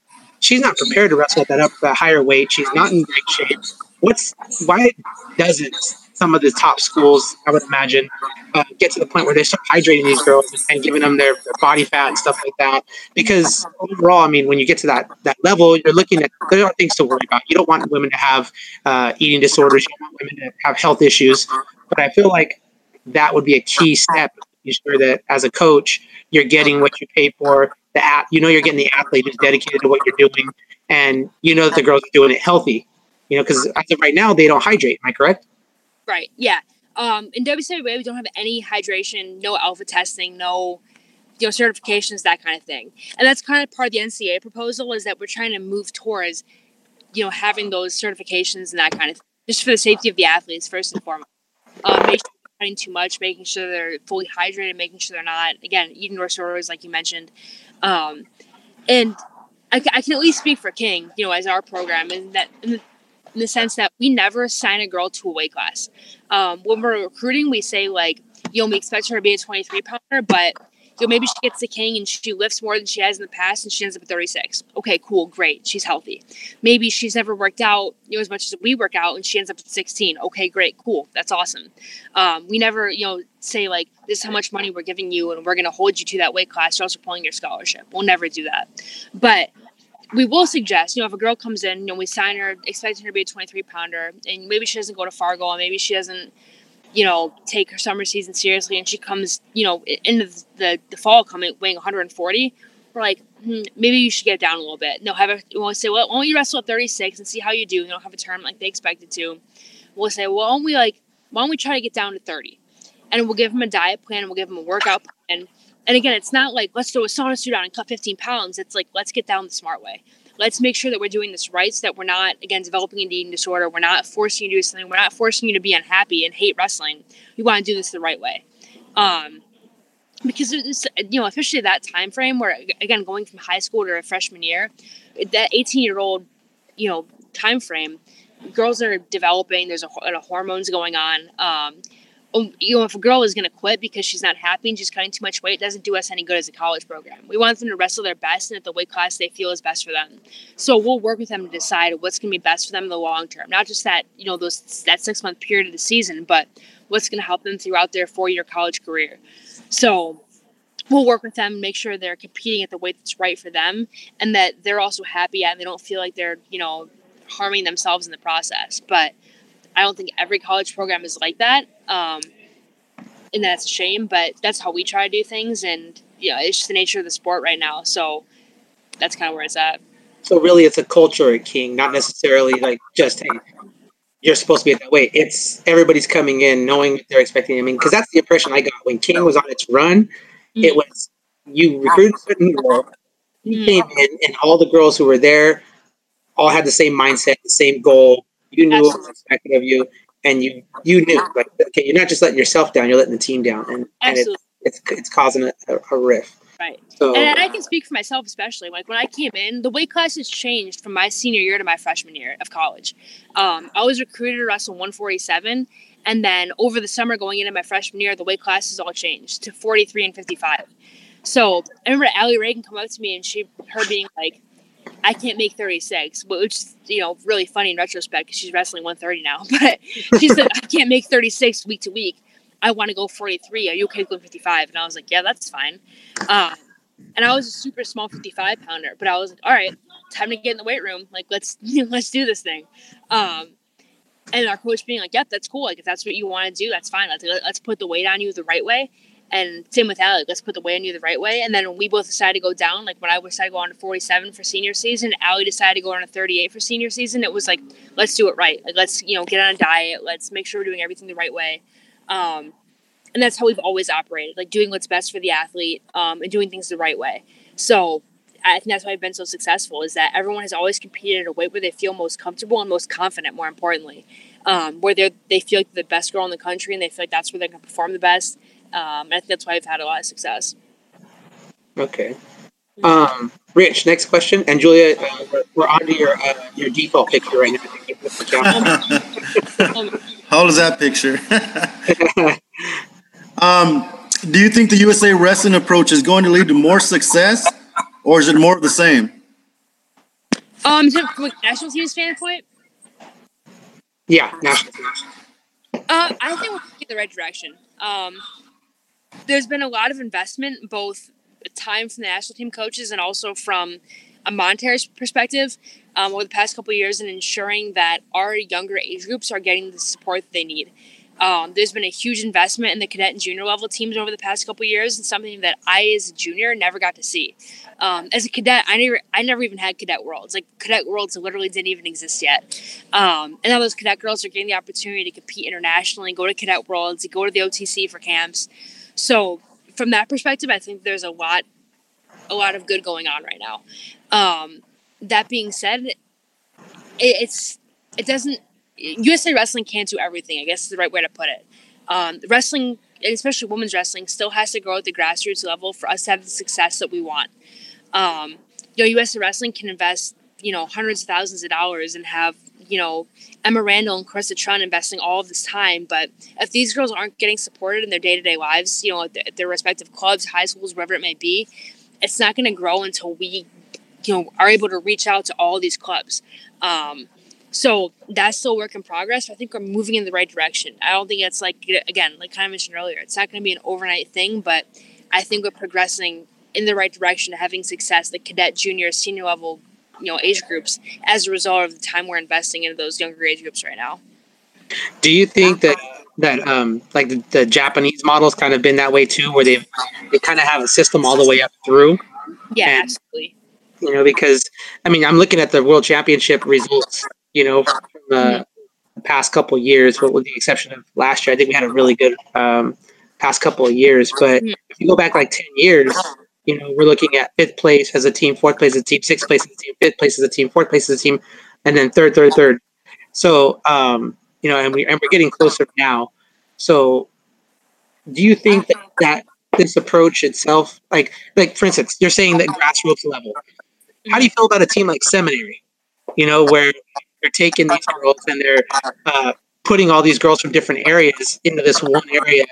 Speaker 1: she's not prepared to wrestle at that up that higher weight. She's not in great shape. What's why doesn't some of the top schools, I would imagine, uh, get to the point where they start hydrating these girls and giving them their, their, body fat and stuff like that. Because overall, I mean, when you get to that that level, you're looking at there are things to worry about. You don't want women to have uh, eating disorders. You don't want women to have health issues. But I feel like that would be a key step. You sure that as a coach, you're getting what you pay for. The at, you know, you're getting the athlete who's dedicated to what you're doing, and you know that the girls are doing it healthy. You know, because as of right now, they don't hydrate. Am I correct?
Speaker 2: Right. Yeah. Um, in WCWA, we don't have any hydration, no alpha testing, no you know certifications, that kind of thing. And that's kind of part of the NCA proposal is that we're trying to move towards you know having those certifications and that kind of thing, just for the safety of the athletes first and foremost. Um, make sure too much, making sure they're fully hydrated, making sure they're not again eating disorders like you mentioned. Um, and I, I, can at least speak for King, you know, as our program, and that in the sense that we never assign a girl to a weight class. Um, when we're recruiting, we say like, you know, we expect her to be a 23 pounder, but So maybe she gets the king and she lifts more than she has in the past and she ends up at 36. Okay, cool, great. She's healthy. Maybe she's never worked out you know as much as we work out and she ends up at 16. Okay, great, cool. That's awesome. Um, we never, you know, say like this is how much money we're giving you and we're going to hold you to that weight class. You're also pulling your scholarship. We'll never do that. But we will suggest, you know, if a girl comes in, you know, we sign her, expecting her to be a 23 pounder, and maybe she doesn't go to Fargo, and maybe she doesn't, you know, take her summer season seriously, and she comes, you know, into the, the fall coming weighing 140, we're like, hmm, maybe you should get down a little bit. No, have a, we'll say, well, why don't you wrestle at 36 and see how you do? You don't have a term like they expected to. We'll say, well, why don't we like, why don't we try to get down to 30? And we'll give them a diet plan, and we'll give them a workout and again, it's not like let's throw a sauna suit on and cut 15 pounds. It's like let's get down the smart way. Let's make sure that we're doing this right, so that we're not again developing an eating disorder. We're not forcing you to do something. We're not forcing you to be unhappy and hate wrestling. We want to do this the right way. Um, because it's you know especially that time frame where again going from high school to a freshman year that 18 year old you know time frame girls are developing there's a, a hormones going on um, Oh, you know, if a girl is going to quit because she's not happy and she's cutting too much weight, doesn't do us any good as a college program. We want them to wrestle their best and at the weight class they feel is best for them. So we'll work with them to decide what's going to be best for them in the long term. Not just that, you know, those that six month period of the season, but what's going to help them throughout their four year college career. So we'll work with them, make sure they're competing at the weight that's right for them, and that they're also happy and they don't feel like they're, you know, harming themselves in the process. But I don't think every college program is like that. Um, and that's a shame, but that's how we try to do things. And, you know, it's just the nature of the sport right now. So that's kind of where it's at.
Speaker 1: So really, it's a culture at king, not necessarily like just, hey, you're supposed to be that way. It's everybody's coming in knowing what they're expecting. I mean, because that's the impression I got when King was on its run. Mm-hmm. It was you recruited a certain girl, you mm-hmm. came in, and all the girls who were there all had the same mindset, the same goal, you knew Absolutely. what was expected of you, and you you knew like okay, you're not just letting yourself down, you're letting the team down, and, and it's, it's it's causing a, a rift.
Speaker 2: Right. So, and I can speak for myself, especially like when I came in, the weight class has changed from my senior year to my freshman year of college. Um, I was recruited to wrestle 147, and then over the summer going into my freshman year, the weight classes all changed to 43 and 55. So I remember Alli Ragan come up to me and she, her being like, I can't make 36, which is, you know, really funny in retrospect because she's wrestling 130 now. But she said, I can't make 36 week to week. I want to go 43. Are you okay with 55? And I was like, yeah, that's fine. Um, and I was a super small 55 pounder, but I was like, all right, time to get in the weight room. Like, let's, let's do this thing. Um, and our coach being like, yep, that's cool. Like, if that's what you want to do, that's fine. Let's, let's put the weight on you the right way. And same with Alli, let's put the weight on you the right way. And then when we both decided to go down, like when I decided to go on to 47 for senior season, Alli decided to go on to 38 for senior season, it was like, let's do it right. Like, let's, you know, get on a diet. Let's make sure we're doing everything the right way. Um, and that's how we've always operated, like doing what's best for the athlete um, and doing things the right way. So I think that's why I've been so successful is that everyone has always competed at a weight where they feel most comfortable and most confident, more importantly, um, where they they feel like they're the best girl in the country and they feel like that's where they can perform the best um, I think that's why I've had a lot of success.
Speaker 1: Okay. Um, Rich, next question. And Julia, uh, we're, we're on to your uh, your default picture right now.
Speaker 4: How old is that picture? um, do you think the USA wrestling approach is going to lead to more success, or is it more of the same?
Speaker 2: Um, from a national team standpoint.
Speaker 1: Yeah, national team.
Speaker 2: Uh, I think we're in the right direction. Um, there's been a lot of investment, both time from the national team coaches and also from a monetary perspective um, over the past couple years in ensuring that our younger age groups are getting the support that they need. Um, there's been a huge investment in the cadet and junior level teams over the past couple years, and something that I, as a junior, never got to see. Um, as a cadet, I never, I never even had cadet worlds. Like cadet worlds literally didn't even exist yet. Um, and now those cadet girls are getting the opportunity to compete internationally, go to cadet worlds, go to the OTC for camps. So from that perspective, I think there's a lot, a lot of good going on right now. Um, that being said, it, it's it doesn't USA Wrestling can't do everything. I guess is the right way to put it. Um, wrestling, especially women's wrestling, still has to grow at the grassroots level for us to have the success that we want. Um, you know, USA Wrestling can invest you know hundreds of thousands of dollars and have you know, Emma Randall and Carissa Trun investing all of this time. But if these girls aren't getting supported in their day to day lives, you know, at, at, their respective clubs, high schools, wherever it may be, it's not going to grow until we, you know, are able to reach out to all these clubs. Um, so that's still work in progress. I think we're moving in the right direction. I don't think it's like again, like kind of mentioned earlier, it's not going to be an overnight thing, but I think we're progressing in the right direction to having success, the cadet, junior, senior level, you know, age groups as a result of the time we're investing into those younger age groups right now.
Speaker 1: Do you think that that um like the, the Japanese model's kind of been that way too, where they've they kind of have a system all the way up through?
Speaker 2: Yeah, and, absolutely.
Speaker 1: You know, because I mean, I'm looking at the World Championship results. You know, from the, mm-hmm. the past couple years, with the exception of last year, I think we had a really good um, past couple of years. But mm-hmm. if you go back like ten years, you know, we're looking at fifth place as a team, fourth place as a team, sixth place as a team, fifth place as a team, fourth place as a team, and then third, third, third. So, um, you know, and we and we're getting closer now. So, do you think that, that this approach itself, like, like for instance, you're saying that grassroots level. How do you feel about a team like Seminary? You know, where they're taking these girls and they're uh, putting all these girls from different areas into this one area.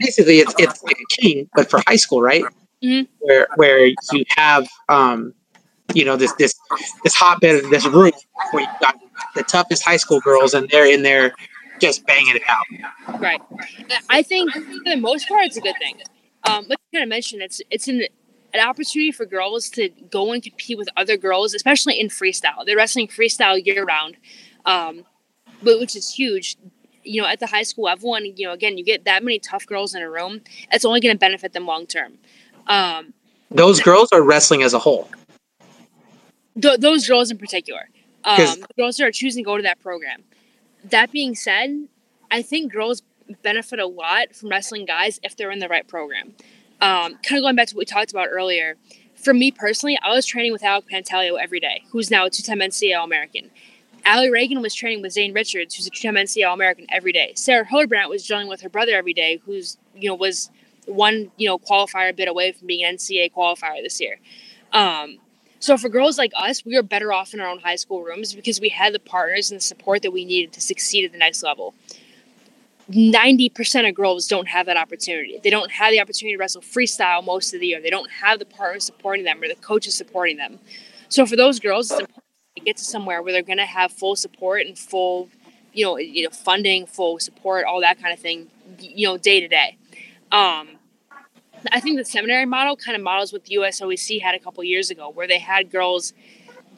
Speaker 1: Basically, it's it's like a king, but for high school, right? Mm-hmm. Where where you have um, you know this this this hotbed, this room where you got the toughest high school girls, and they're in there just banging it
Speaker 2: out. Right. I think for the most part, it's a good thing. Um, like you kind of mentioned, it's it's an an opportunity for girls to go and compete with other girls, especially in freestyle. They're wrestling freestyle year round, um, but which is huge. You know, at the high school level, and you know, again, you get that many tough girls in a room. It's only going to benefit them long term. Um,
Speaker 1: those girls are wrestling as a whole.
Speaker 2: Th- those girls in particular, um, girls that are choosing to go to that program. That being said, I think girls benefit a lot from wrestling guys if they're in the right program. Um, kind of going back to what we talked about earlier. For me personally, I was training with Alec Pantaleo every day, who's now a two-time NCAA American. Alli Ragan was training with Zane Richards, who's a two-time NCAA American every day. Sarah Hildebrandt was drilling with her brother every day, who's you know was one you know qualifier bit away from being an NCAA qualifier this year. Um, so for girls like us, we are better off in our own high school rooms because we had the partners and the support that we needed to succeed at the next level. 90% of girls don't have that opportunity. They don't have the opportunity to wrestle freestyle most of the year. They don't have the partners supporting them or the coaches supporting them. So for those girls, it's important to get to somewhere where they're going to have full support and full, you know, you know, funding, full support, all that kind of thing, you know, day to day. Um, I think the seminary model kind of models what the USOEC had a couple years ago, where they had girls,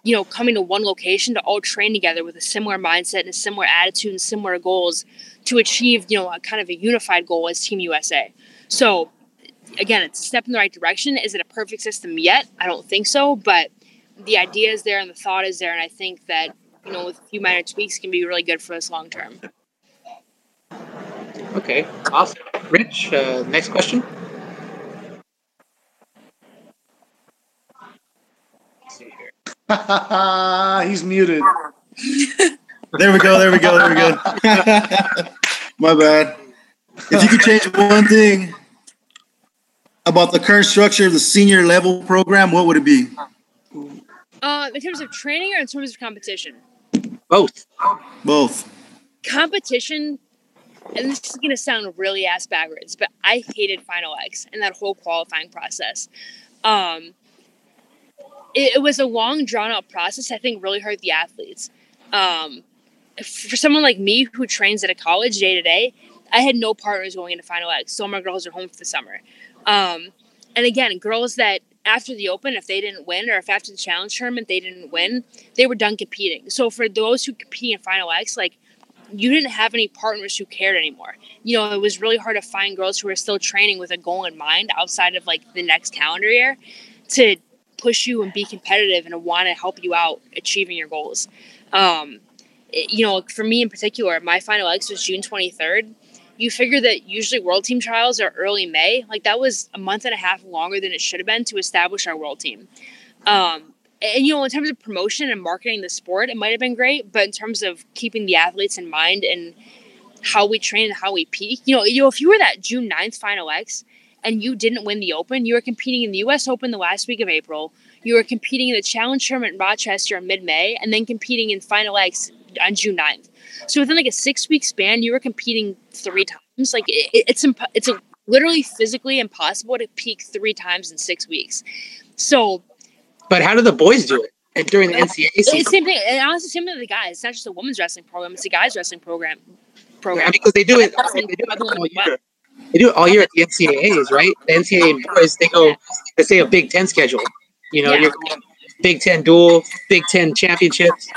Speaker 2: you know, coming to one location to all train together with a similar mindset and a similar attitude and similar goals to achieve, you know, a kind of a unified goal as Team USA. So, again, it's a step in the right direction. Is it a perfect system yet? I don't think so, but the idea is there and the thought is there, and I think that you know, with a few minor tweaks, can be really good for us long term.
Speaker 1: Okay, awesome. Rich, uh, next question.
Speaker 3: He's muted.
Speaker 4: there we go. There we go. There we go. My bad. If you could change one thing about the current structure of the senior level program, what would it be?
Speaker 2: Uh, in terms of training or in terms of competition?
Speaker 1: Both.
Speaker 4: Both.
Speaker 2: Competition and this is going to sound really ass backwards, but I hated Final X and that whole qualifying process. Um, it, it, was a long, drawn out process. I think really hurt the athletes. Um, for someone like me who trains at a college day to day, I had no partners going into Final X. So my girls are home for the summer. Um, and again, girls that after the Open, if they didn't win, or if after the Challenge tournament they didn't win, they were done competing. So for those who compete in Final X, like you didn't have any partners who cared anymore. You know, it was really hard to find girls who were still training with a goal in mind outside of like the next calendar year to push you and be competitive and want to help you out achieving your goals. Um, it, you know, for me in particular, my final X was June 23rd. You figure that usually world team trials are early May. Like that was a month and a half longer than it should have been to establish our world team. Um, and you know, in terms of promotion and marketing the sport, it might have been great, but in terms of keeping the athletes in mind and how we train and how we peak, you know, you know, if you were that June 9th final X and you didn't win the Open, you were competing in the U.S. Open the last week of April. You were competing in the Challenge Tournament in Rochester in mid-May, and then competing in Final X on June 9th. So within like a six week span, you were competing three times. Like it, it's imp- it's a, literally physically impossible to peak three times in six weeks. So,
Speaker 1: but how do the boys do it? And during the NCAA season?
Speaker 2: It's same thing. And honestly, same thing with the guys. It's not just a women's wrestling program; it's a guys' wrestling program. Program.
Speaker 1: Yeah, because they do it. They do it all year. They do it all year at the NCAA's, right? The NCAA boys, they go. They say a Big Ten schedule. You know, yeah. you're going Big Ten dual, Big Ten championships.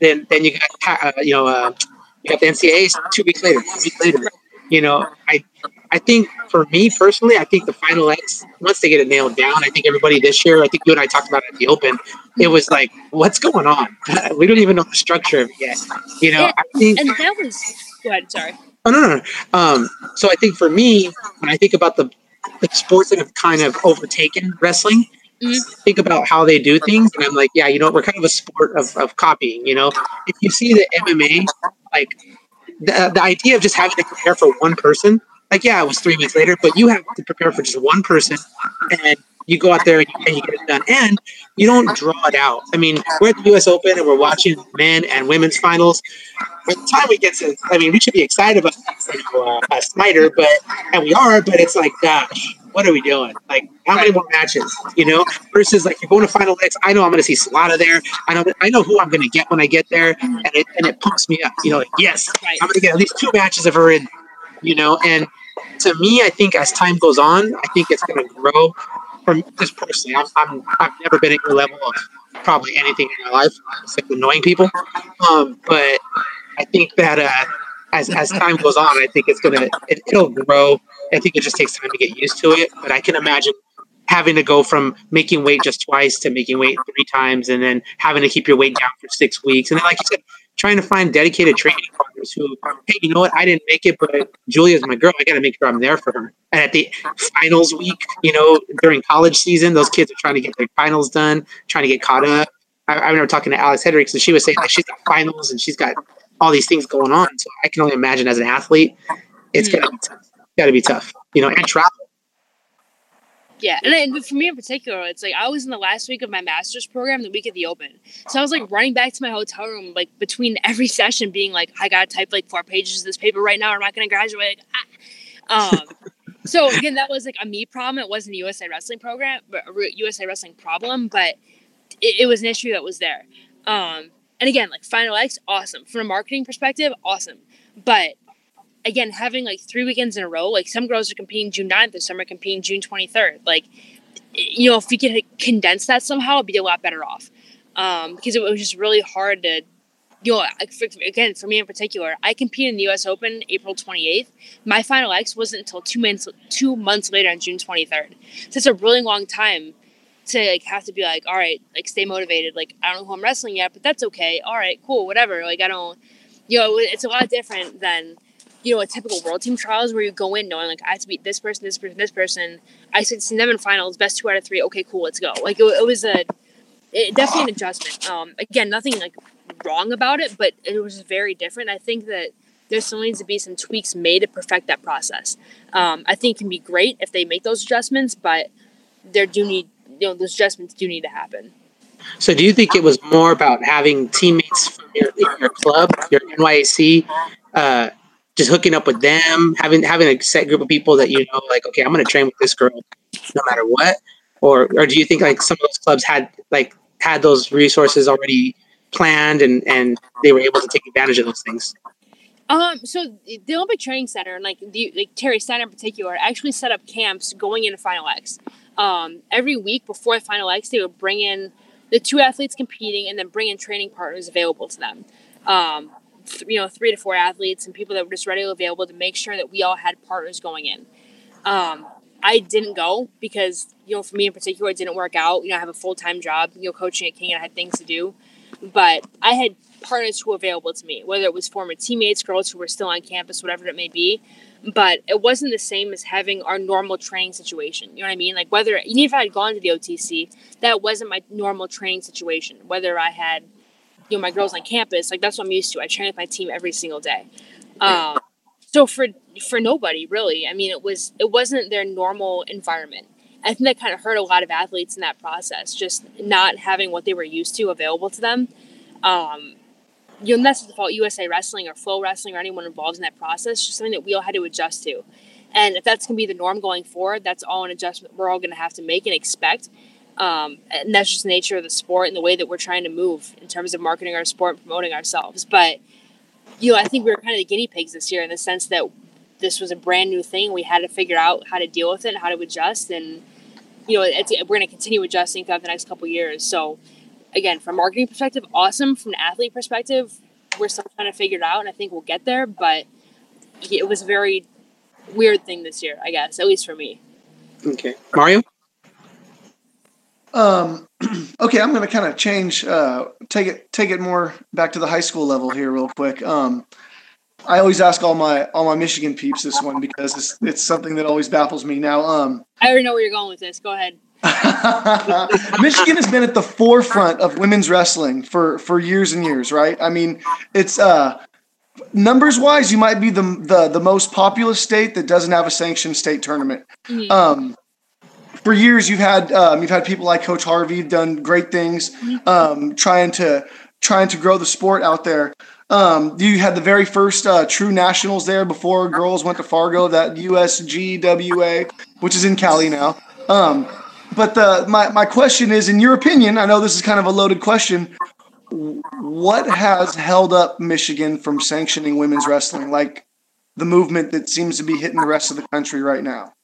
Speaker 1: Then, then you got, uh, you know, uh, you got the NCAA's two weeks later. Two weeks later, you know, I, I think for me personally, I think the Final X once they get it nailed down, I think everybody this year, I think you and I talked about it at the Open. It was like, what's going on? we don't even know the structure of it yet. You know,
Speaker 2: and, I think, and that was. Go ahead. Sorry.
Speaker 1: Oh no, no, no. Um, so I think for me, when I think about the, the sports that have kind of overtaken wrestling, mm-hmm. think about how they do things, and I'm like, yeah, you know, we're kind of a sport of, of copying. You know, if you see the MMA, like the, the idea of just having to prepare for one person, like yeah, it was three weeks later, but you have to prepare for just one person, and you go out there and you, and you, get it done. And you don't draw it out. I mean, we're at the U.S. Open and we're watching men and women's finals. By the time we get to, I mean, we should be excited about you know, uh, Snyder, but and we are, but it's like, gosh, what are we doing? Like, how many more matches? You know, versus like you're going to Final X. I know I'm going to see Salata there. I know I know who I'm going to get when I get there, and it and it pumps me up. You know, like yes, I'm going to get at least two matches of her in. You know, and to me, I think as time goes on, I think it's going to grow from just personally, I'm, I'm I've never been at your level of probably anything in my life except annoying people. Um, but I think that uh, as as time goes on, I think it's gonna it, it'll grow. I think it just takes time to get used to it. But I can imagine having to go from making weight just twice to making weight three times, and then having to keep your weight down for six weeks, and then like you said, trying to find dedicated training partners who, hey, you know what, I didn't make it, but Julia's my girl. I got to make sure I'm there for her. And at the finals week, you know, during college season, those kids are trying to get their finals done, trying to get caught up. I, I remember talking to Alex Hendricks, and she was saying that she's got finals and she's got all these things going on. So I can only imagine as an athlete, it's got got to be tough, you know, and travel.
Speaker 2: Yeah, and for me in particular, it's like I was in the last week of my master's program, the week of the open. So I was like running back to my hotel room, like between every session, being like, I gotta type like four pages of this paper right now, or I'm not gonna graduate. ah. Um, so again, that was like a me problem. It wasn't a USA Wrestling program, but a USA Wrestling problem, but it, it was an issue that was there. Um, and again, like Final X, awesome from a marketing perspective, awesome. But again, having like three weekends in a row, like some girls are competing June 9th and some are competing June 23rd. Like, you know, if we could condense that somehow, it'd be a lot better off. Um, because it was just really hard to, you know, again, for me in particular, I competed in the U.S. Open April 28th. My final X wasn't until two months two months later on June 23rd. So it's a really long time to like have to be like, all right, like stay motivated. Like I don't know who I'm wrestling yet, but that's okay. All right, cool, whatever. Like I don't, you know, it's a lot different than you know, a typical world team trials where you go in knowing like I have to beat this person, this person, this person. I said them in finals, best two out of three. Okay, cool, let's go. Like it, it was a it, definitely an adjustment. Um, again, nothing like wrong about it, but it was very different. I think that there still needs to be some tweaks made to perfect that process. Um, I think it can be great if they make those adjustments, but there do need you know those adjustments do need to happen.
Speaker 1: So, do you think it was more about having teammates from your, your club, your NYAC, uh, just hooking up with them, having having a set group of people that you know, like, okay, I'm to train with this girl no matter what, or or do you think like some of those clubs had like had those resources already planned and and they were able to take advantage of those things?
Speaker 2: Um, so the Olympic Training Center, and like the like Terry Steiner in particular, actually set up camps going into Final X. Um, every week before Final X, they would bring in the two athletes competing and then bring in training partners available to them. Um, th- you know three to four athletes and people that were just readily available to make sure that we all had partners going in. Um, I didn't go because you know for me in particular it didn't work out. You know I have a full time job, you know coaching at King and I had things to do, but I had partners who were available to me, whether it was former teammates, girls who were still on campus, whatever it may be. But it wasn't the same as having our normal training situation. You know what I mean? Like whether even if I had gone to the OTC, that wasn't my normal training situation. Whether I had you know my girls on campus like that's what i'm used to i train with my team every single day um, so for for nobody really i mean it was it wasn't their normal environment i think that kind of hurt a lot of athletes in that process just not having what they were used to available to them um, you know, that's the fault USA Wrestling or Flow Wrestling or anyone involved in that process. Just something that we all had to adjust to. And if that's going to be the norm going forward, that's all an adjustment we're all going to have to make and expect. Um, and that's just the nature of the sport and the way that we're trying to move in terms of marketing our sport and promoting ourselves. But, you know, I think we were kind of the guinea pigs this year in the sense that this was a brand new thing. We had to figure out how to deal with it and how to adjust. And, you know, we're going to continue adjusting throughout the next couple years. So, again, from marketing perspective, awesome. From an athlete perspective, we're still trying to figure it out, and I think we'll get there. But it was a very weird thing this year, I guess, at least for me.
Speaker 1: Okay, Mario.
Speaker 3: Um, okay, I'm going to kind of change, uh, take it, take it more back to the high school level here, real quick. Um, I always ask all my all my Michigan peeps this one because it's it's something that always baffles me. Now, um,
Speaker 2: I already know where you're going with this. Go ahead.
Speaker 3: Michigan has been at the forefront of women's wrestling for for years and years, right? I mean, it's uh numbers wise, you might be the the the most populous state that doesn't have a sanctioned state tournament. Mm-hmm. Um, for years, you've had um, you've had people like Coach Harvey done great things, mm-hmm. um, trying to trying to grow the sport out there. Um, you had the very first uh, true nationals there before girls went to Fargo, that USGWA, which is in Cali now. Um, but the my my question is, in your opinion, I know this is kind of a loaded question. What has held up Michigan from sanctioning women's wrestling, like the movement that seems to be hitting the rest of the country right now?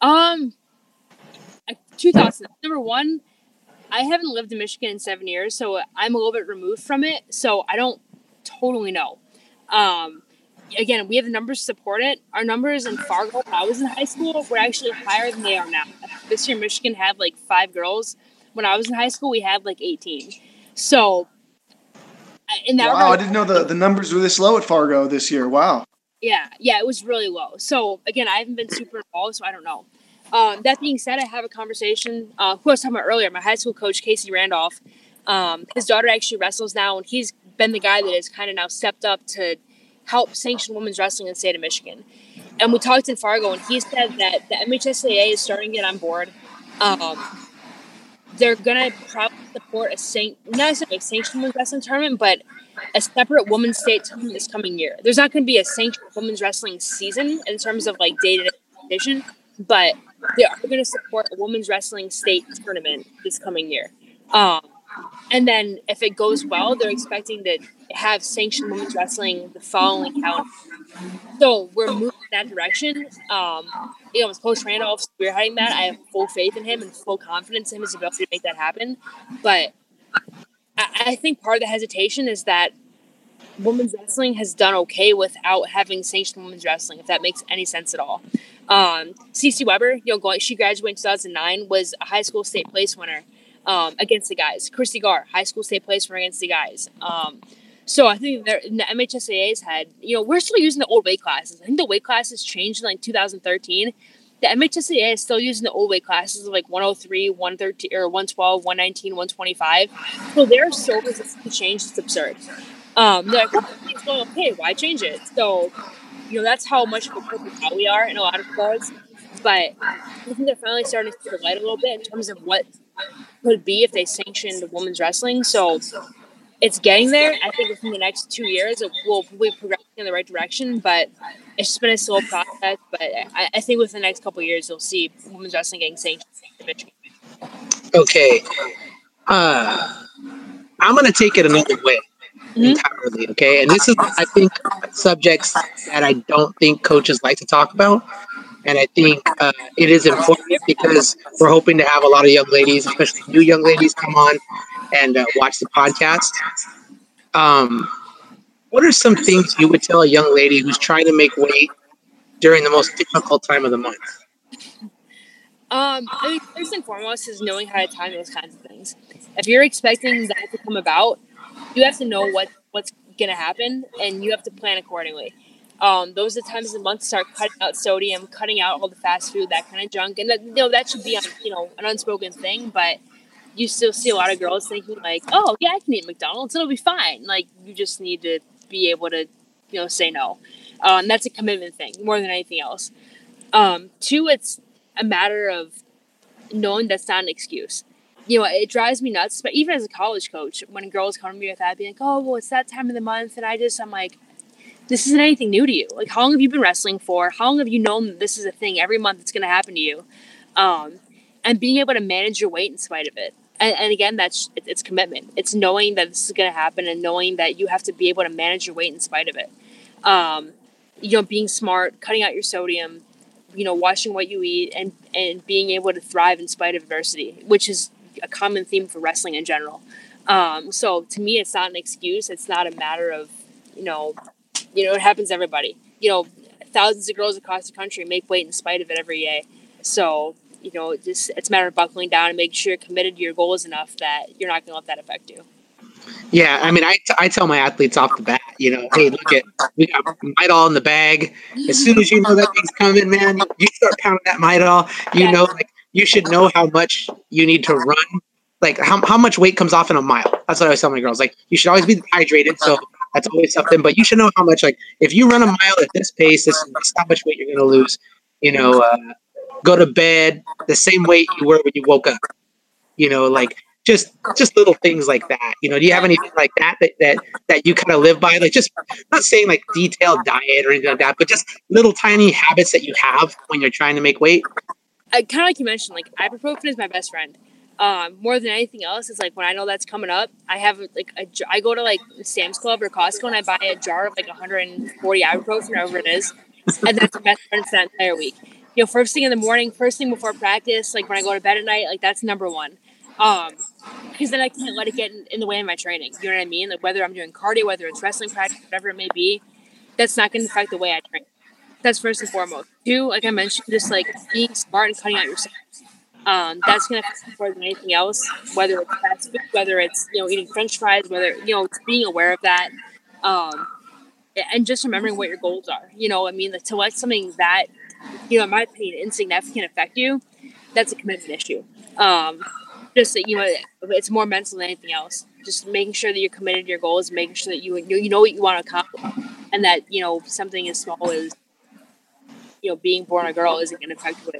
Speaker 2: Um, two thoughts. Number one, I haven't lived in Michigan in seven years, so I'm a little bit removed from it. So I don't totally know. Um, again, we have the numbers to support it. Our numbers in Fargo, when I was in high school, were actually higher than they are now. This year, Michigan had like five girls. When I was in high school, we had like 18. So,
Speaker 3: in that wow, regard, I didn't know the, the numbers were this low at Fargo this year. Wow.
Speaker 2: Yeah, yeah, it was really low. So, again, I haven't been super involved, so I don't know. Um, that being said, I have a conversation. Uh, who I was talking about earlier, my high school coach, Casey Randolph. Um, his daughter actually wrestles now, and he's been the guy that has kind of now stepped up to help sanction women's wrestling in the state of Michigan. And we talked in Fargo, and he said that the MHSAA is starting to get on board. Um, they're gonna probably support a sanct not necessarily a sanctioned women's wrestling tournament, but a separate women's state tournament this coming year. There's not gonna be a sanctioned women's wrestling season in terms of like day to day but they are gonna support a women's wrestling state tournament this coming year. Um, and then if it goes well, they're expecting to have sanctioned women's wrestling the following calendar. So we're moving in that direction. Um, you know, with Coach Randolph spearheading that, I have full faith in him and full confidence in his ability to make that happen. But I, I think part of the hesitation is that women's wrestling has done okay without having sanctioned women's wrestling, if that makes any sense at all. Um, Cece Weber, you know, she graduated in 2009, was a high school state place winner um, against the guys. Christy Gar, high school state place winner against the guys. Um, so I think the MHSAA's had, you know, we're still using the old weight classes. I think the weight classes changed in like 2013. The MHSAA is still using the old weight classes of like 103, 113, or 112, 119, 125. So so resistant to change, it's absurd. Um, they're like, well, okay, why change it? So, you know, that's how much of a how we are in a lot of regards. But I think they're finally starting to see the light a little bit in terms of what could be if they sanctioned women's wrestling. So it's getting there. I think within the next two years, it will be progressing in the right direction. But it's just been a slow process. But I, I think within the next couple years, you'll see women's wrestling getting sanctioned.
Speaker 1: Okay. Uh, I'm going to take it another way mm-hmm. entirely. Okay. And this is, I think, subjects that I don't think coaches like to talk about. And I think uh, it is important because we're hoping to have a lot of young ladies, especially new young ladies, come on and uh, watch the podcast. Um, what are some things you would tell a young lady who's trying to make weight during the most difficult time of the month?
Speaker 2: Um, I mean, first and foremost is knowing how to time those kinds of things. If you're expecting that to come about, you have to know what what's going to happen, and you have to plan accordingly. Um, those are the times of the month to start cutting out sodium, cutting out all the fast food, that kind of junk, and that you know that should be you know an unspoken thing, but you still see a lot of girls thinking like, oh yeah, I can eat McDonald's, it'll be fine. Like you just need to be able to you know say no, and that's a commitment thing more than anything else. Um, two, it's a matter of knowing that's not an excuse. You know, it drives me nuts. But even as a college coach, when girls come to me with that, being like, "Oh, well, it's that time of the month," and I just, I'm like, "This isn't anything new to you. Like, how long have you been wrestling for? How long have you known that this is a thing every month? It's going to happen to you." Um, and being able to manage your weight in spite of it. And, and again, that's it's commitment. It's knowing that this is going to happen and knowing that you have to be able to manage your weight in spite of it. Um, you know, being smart, cutting out your sodium, you know, watching what you eat, and and being able to thrive in spite of adversity, which is a common theme for wrestling in general. Um, so to me, it's not an excuse. It's not a matter of, you know, you know, it happens to everybody. You know, thousands of girls across the country make weight in spite of it every day. So you know, just it's a matter of buckling down and making sure you're committed to your goals enough that you're not going to let that affect you.
Speaker 1: Yeah, I mean, I, t- I tell my athletes off the bat, you know, hey, look at we got Midol in the bag. As soon as you know that thing's coming, man, you start pounding that Midol. You yeah. know, like you should know how much you need to run. Like how, how much weight comes off in a mile. That's what I always tell my girls. Like you should always be hydrated. So that's always something. But you should know how much. Like if you run a mile at this pace, this is how much weight you're going to lose. You know, uh, go to bed the same weight you were when you woke up. You know, like just just little things like that. You know, do you have anything like that that that, that you kind of live by? Like just not saying like detailed diet or anything like that, but just little tiny habits that you have when you're trying to make weight.
Speaker 2: I kind of like you mentioned, like ibuprofen is my best friend. Um, more than anything else, it's like when I know that's coming up, I have like a, I go to like Sam's Club or Costco and I buy a jar of like 140 ibuprofen, whatever it is, and that's the best friend for that entire week. You know, first thing in the morning, first thing before practice, like when I go to bed at night, like that's number one. Um, because then I can't let it get in, in, the way of my training. You know what I mean? Like whether I'm doing cardio, whether it's wrestling practice, whatever it may be, that's not going to affect the way I train. That's first and foremost. Two, like I mentioned, just like being smart and cutting out your steps. Um, that's affect more than anything else. Whether it's fast food, whether it's you know eating French fries, whether you know being aware of that, um, and just remembering what your goals are. You know, I mean, to let something that you know, in my opinion, insignificant affect you, that's a commitment issue. Um, just that you know it's more mental than anything else just making sure that you're committed to your goals making sure that you you know what you want to accomplish and that you know something as small as you know being born a girl isn't going to affect what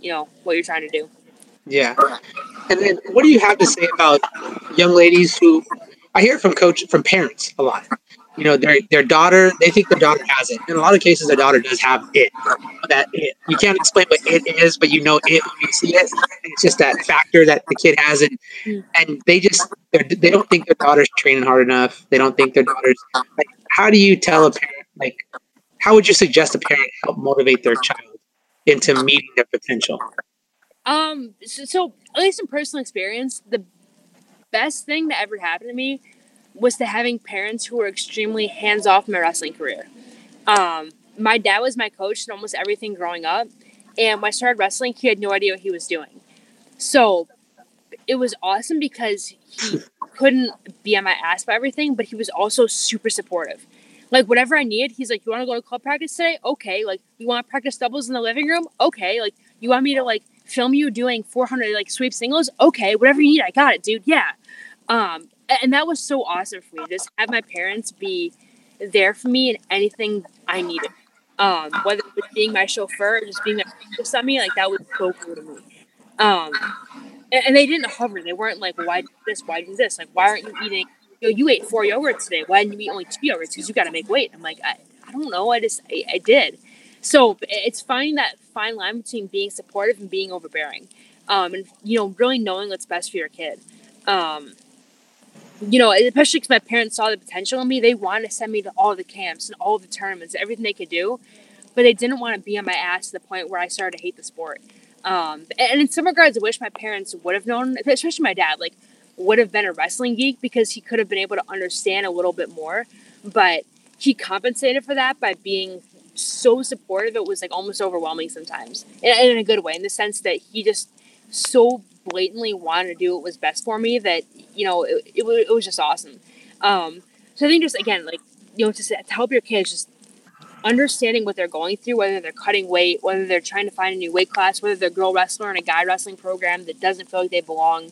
Speaker 2: you know what you're trying to do
Speaker 1: yeah and then what do you have to say about young ladies who i hear from coach from parents a lot you know, their their daughter, they think their daughter has it. In a lot of cases, their daughter does have it. That it. You can't explain what it is, but you know it when you see it. It's just that factor that the kid has it, hmm. and they just they don't think their daughter's training hard enough. They don't think their daughter's like. How do you tell a parent like? How would you suggest a parent help motivate their child into meeting their potential?
Speaker 2: Um. So, so at least in personal experience, the best thing that ever happened to me was to having parents who were extremely hands off my wrestling career. Um, my dad was my coach in almost everything growing up, and when I started wrestling, he had no idea what he was doing. So it was awesome because he couldn't be on my ass by everything, but he was also super supportive. Like whatever I need. he's like, "You want to go to club practice today? Okay. Like you want to practice doubles in the living room? Okay. Like you want me to like film you doing 400 like sweep singles? Okay. Whatever you need, I got it, dude. Yeah." Um, and that was so awesome for me. Just have my parents be there for me in anything I needed. Um, whether it was being my chauffeur or just being there to me, like that was so cool to me. Um, and, and, they didn't hover. They weren't like, "Why do this? Why do this? Like, why aren't you eating? Know, you ate four yogurts today. Why didn't you eat only two yogurts? Because you got to make weight." I'm like, I, I don't know. I just I, I did. So it's finding that fine line between being supportive and being overbearing, um, and you know, really knowing what's best for your kid. Um, you know, especially because my parents saw the potential in me, they wanted to send me to all the camps and all the tournaments, everything they could do, but they didn't want to be on my ass to the point where I started to hate the sport. Um, and in some regards, I wish my parents would have known, especially my dad, like would have been a wrestling geek because he could have been able to understand a little bit more. But he compensated for that by being so supportive. It was like almost overwhelming sometimes, and in a good way, in the sense that he just so blatantly wanted to do what was best for me that you know it, it, it was just awesome um, so i think just again like you know just to help your kids just understanding what they're going through whether they're cutting weight whether they're trying to find a new weight class whether they're a girl wrestler in a guy wrestling program that doesn't feel like they belong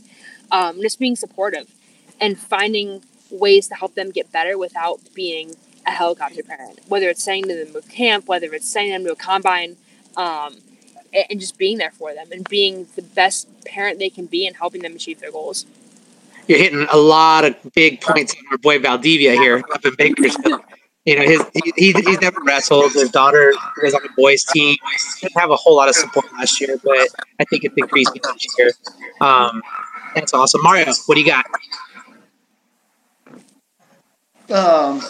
Speaker 2: um, just being supportive and finding ways to help them get better without being a helicopter parent whether it's sending them to camp whether it's sending them to a combine um, and just being there for them and being the best parent they can be and helping them achieve their goals.
Speaker 1: You're hitting a lot of big points on our boy Valdivia here up in Bakersfield. You know, his he, he, he's never wrestled. His daughter is on the boys' team. Didn't have a whole lot of support last year, but I think it's increasing this year. Um, that's awesome. Mario, what do you got?
Speaker 3: Um,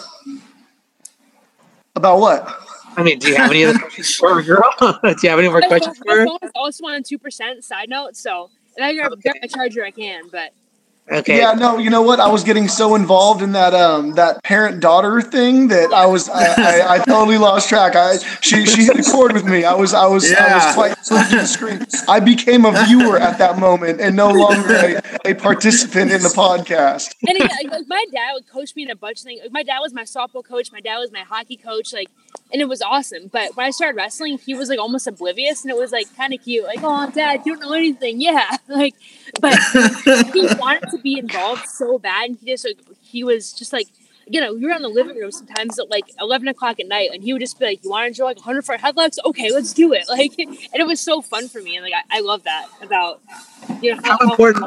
Speaker 3: about what?
Speaker 1: I mean, do you have any other questions for our girl? do you have any more questions for her?
Speaker 2: my phone is also on two percent. Side note, so if I grab,
Speaker 1: Okay.
Speaker 2: grab my charger, I can. But
Speaker 1: Okay.
Speaker 3: Yeah, no, you know what? I was getting so involved in that um that parent daughter thing that I was I, I, I totally lost track. I she she hit a chord with me. I was I was I was quite close to the screen. I became a viewer at that moment and no longer a, a participant in the podcast.
Speaker 2: and again, like, like, my dad would coach me in a bunch of things. My dad was my softball coach. My dad was my hockey coach. Like, and it was awesome. But when I started wrestling, he was like almost oblivious, and it was like kind of cute. Like, oh, dad, you don't know anything. Yeah, like, but he wanted to be involved so bad, and he just like he was just like. You know, we were in the living room sometimes at like eleven o'clock at night, and he would just be like, "You want to draw like hundred foot headlocks? Okay, let's do it!" Like, and it was so fun for me, and like I, I love that about you know
Speaker 1: How important-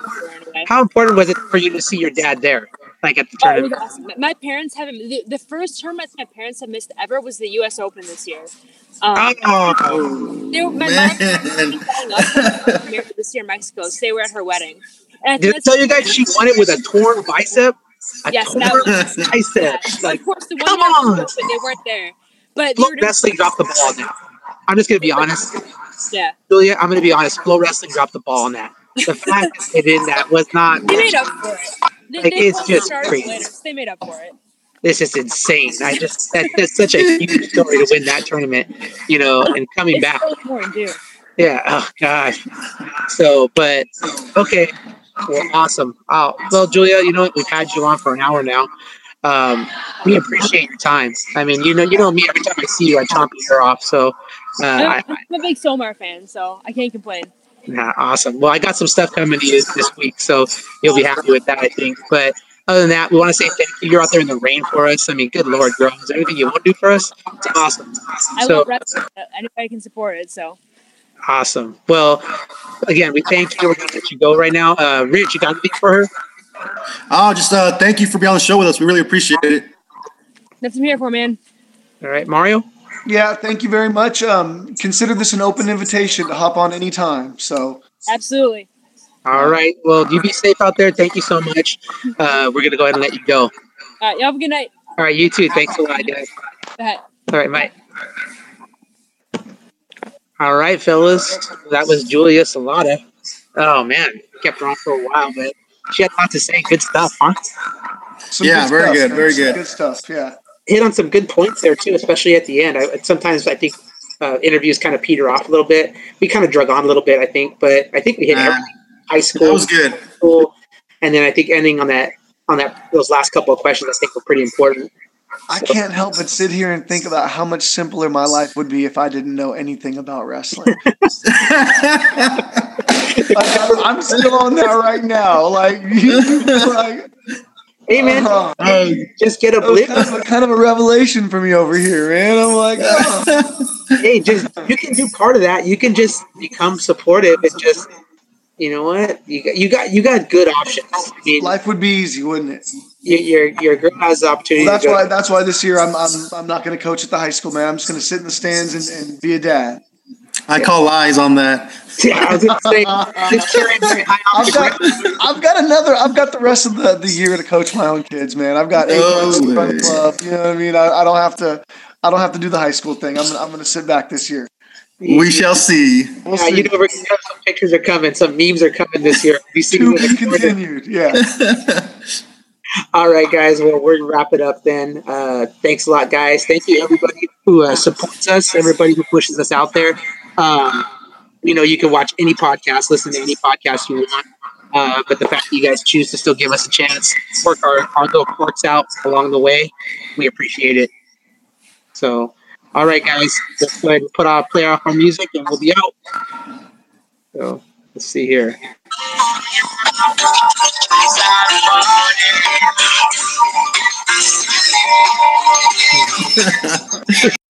Speaker 1: How important was it for you to see your dad there, like at the
Speaker 2: Oh, it awesome. My parents haven't. The, the first term I think my parents have missed ever was the U.S. Open this year. Um,
Speaker 1: Oh,
Speaker 2: they were, my
Speaker 4: Man.
Speaker 2: mom this year in Mexico, so they were at her wedding. And
Speaker 1: did I tell you guys she won it with a torn bicep? A
Speaker 2: Yes,
Speaker 1: torn
Speaker 2: was-
Speaker 1: bicep.
Speaker 2: Yeah.
Speaker 1: Like,
Speaker 2: of course, the one
Speaker 1: come on.
Speaker 2: open, they weren't there. But they
Speaker 1: Flow
Speaker 2: were doing,
Speaker 1: Wrestling dropped the ball now. I'm just gonna be honest,
Speaker 2: yeah,
Speaker 1: Julia. I'm gonna be honest. Flow Wrestling dropped the ball on that. The fact that they did that was not.
Speaker 2: they made up for it. They,
Speaker 1: Like,
Speaker 2: they
Speaker 1: it's just crazy.
Speaker 2: so they made up for it.
Speaker 1: It's just insane. I just that, that's such a huge story to win that tournament, you know, and coming
Speaker 2: It's
Speaker 1: back.
Speaker 2: so.
Speaker 1: Yeah. Oh gosh. So, but okay. Well, awesome. Oh, well, Julia, you know what? We've had you on for an hour now. Um, we appreciate your time. I mean, you know, you know me. Every time I see you, I chomp your ear off. So, uh, I,
Speaker 2: I'm I'm a big Somar fan, so I can't complain.
Speaker 1: Nah, awesome. Well, I got some stuff coming to you this week, so you'll be happy with that, I think. But other than that, we want to say thank you. You're out there in the rain for us. I mean, good lord, girl, is there anything you want to do for us? It's awesome.
Speaker 2: I
Speaker 1: So
Speaker 2: love wrestling. uh, Anybody can support it, so.
Speaker 1: awesome. Well, again, we thank you. We're gonna let you go right now. Uh, Rich, you got anything for her?
Speaker 4: Oh, just uh, thank you for being on the show with us. We really appreciate it.
Speaker 2: That's what I'm here for, man.
Speaker 1: All right, Mario.
Speaker 3: Yeah, thank you very much. Um, consider this an open invitation to hop on anytime. So
Speaker 2: Absolutely.
Speaker 1: All right. Well, you be safe out there. Thank you so much. Uh, we're gonna go ahead and let you go.
Speaker 2: All right, Y'all have a good night.
Speaker 1: All right, you too. Thanks a lot, guys.
Speaker 2: Bye.
Speaker 1: All right, Mike. All right, fellas. That was Julia Salata. Oh man, kept her on for a while, but she had a lot to say. Good stuff, huh?
Speaker 3: some
Speaker 4: Yeah, very
Speaker 3: stuff,
Speaker 4: good,
Speaker 3: man.
Speaker 4: very
Speaker 3: Some
Speaker 4: good.
Speaker 3: Good stuff. Yeah.
Speaker 1: Hit on some good points there too, especially at the end. I, sometimes I think uh, interviews kind of peter off a little bit. We kind of drug on a little bit, I think, but I think we hit
Speaker 4: Uh,
Speaker 1: everything. High
Speaker 4: That
Speaker 1: school,
Speaker 4: was good.
Speaker 1: school, and then I think ending on that on that those last couple of questions, I think were pretty important.
Speaker 3: I can't help but sit here and think about how much simpler my life would be if I didn't know anything about wrestling. like, I'm, I'm still on that right now. Like, like
Speaker 1: Hey man,
Speaker 3: uh,
Speaker 1: just get a
Speaker 3: that was
Speaker 1: blip.
Speaker 3: kind of, a, kind of a revelation for me over here, man. I'm like, oh.
Speaker 1: hey, just you can do part of that. You can just become supportive and just, you know what? You got you got you got good options. I mean,
Speaker 3: life would be easy, wouldn't it?
Speaker 1: you, your your girl has the opportunity.
Speaker 3: Well, that's
Speaker 1: to
Speaker 3: why. That's why this year I'm I'm, I'm not going to coach at the high school, man. I'm just going to sit in the stands and, and be a dad.
Speaker 4: I call lies on that.
Speaker 1: Yeah, I was gonna say, just carry very high
Speaker 3: I've got. I've got another. I've got the rest of the, the year to coach my own kids, man. I've got eight
Speaker 4: Oh,
Speaker 3: months to run the club. You know what I mean? I, I don't have to. I don't have to do the high school thing. I'm gonna, I'm going to sit back this year.
Speaker 4: We shall see.
Speaker 3: We'll
Speaker 1: Yeah,
Speaker 3: see.
Speaker 1: you know, we're, some pictures are coming. Some memes are coming this year. We see
Speaker 3: to be continued. Yeah.
Speaker 1: All right, guys. Well, we're gonna wrap it up then. Uh, thanks a lot, guys. Thank you, everybody who uh, supports us, everybody who pushes us out there. Um, you know, you can watch any podcast, listen to any podcast you want. Uh, but the fact that you guys choose to still give us a chance, work our, our little quirks out along the way, we appreciate it. So, all right, guys, let's go ahead and put our play off our music, and we'll be out. So, let's see here.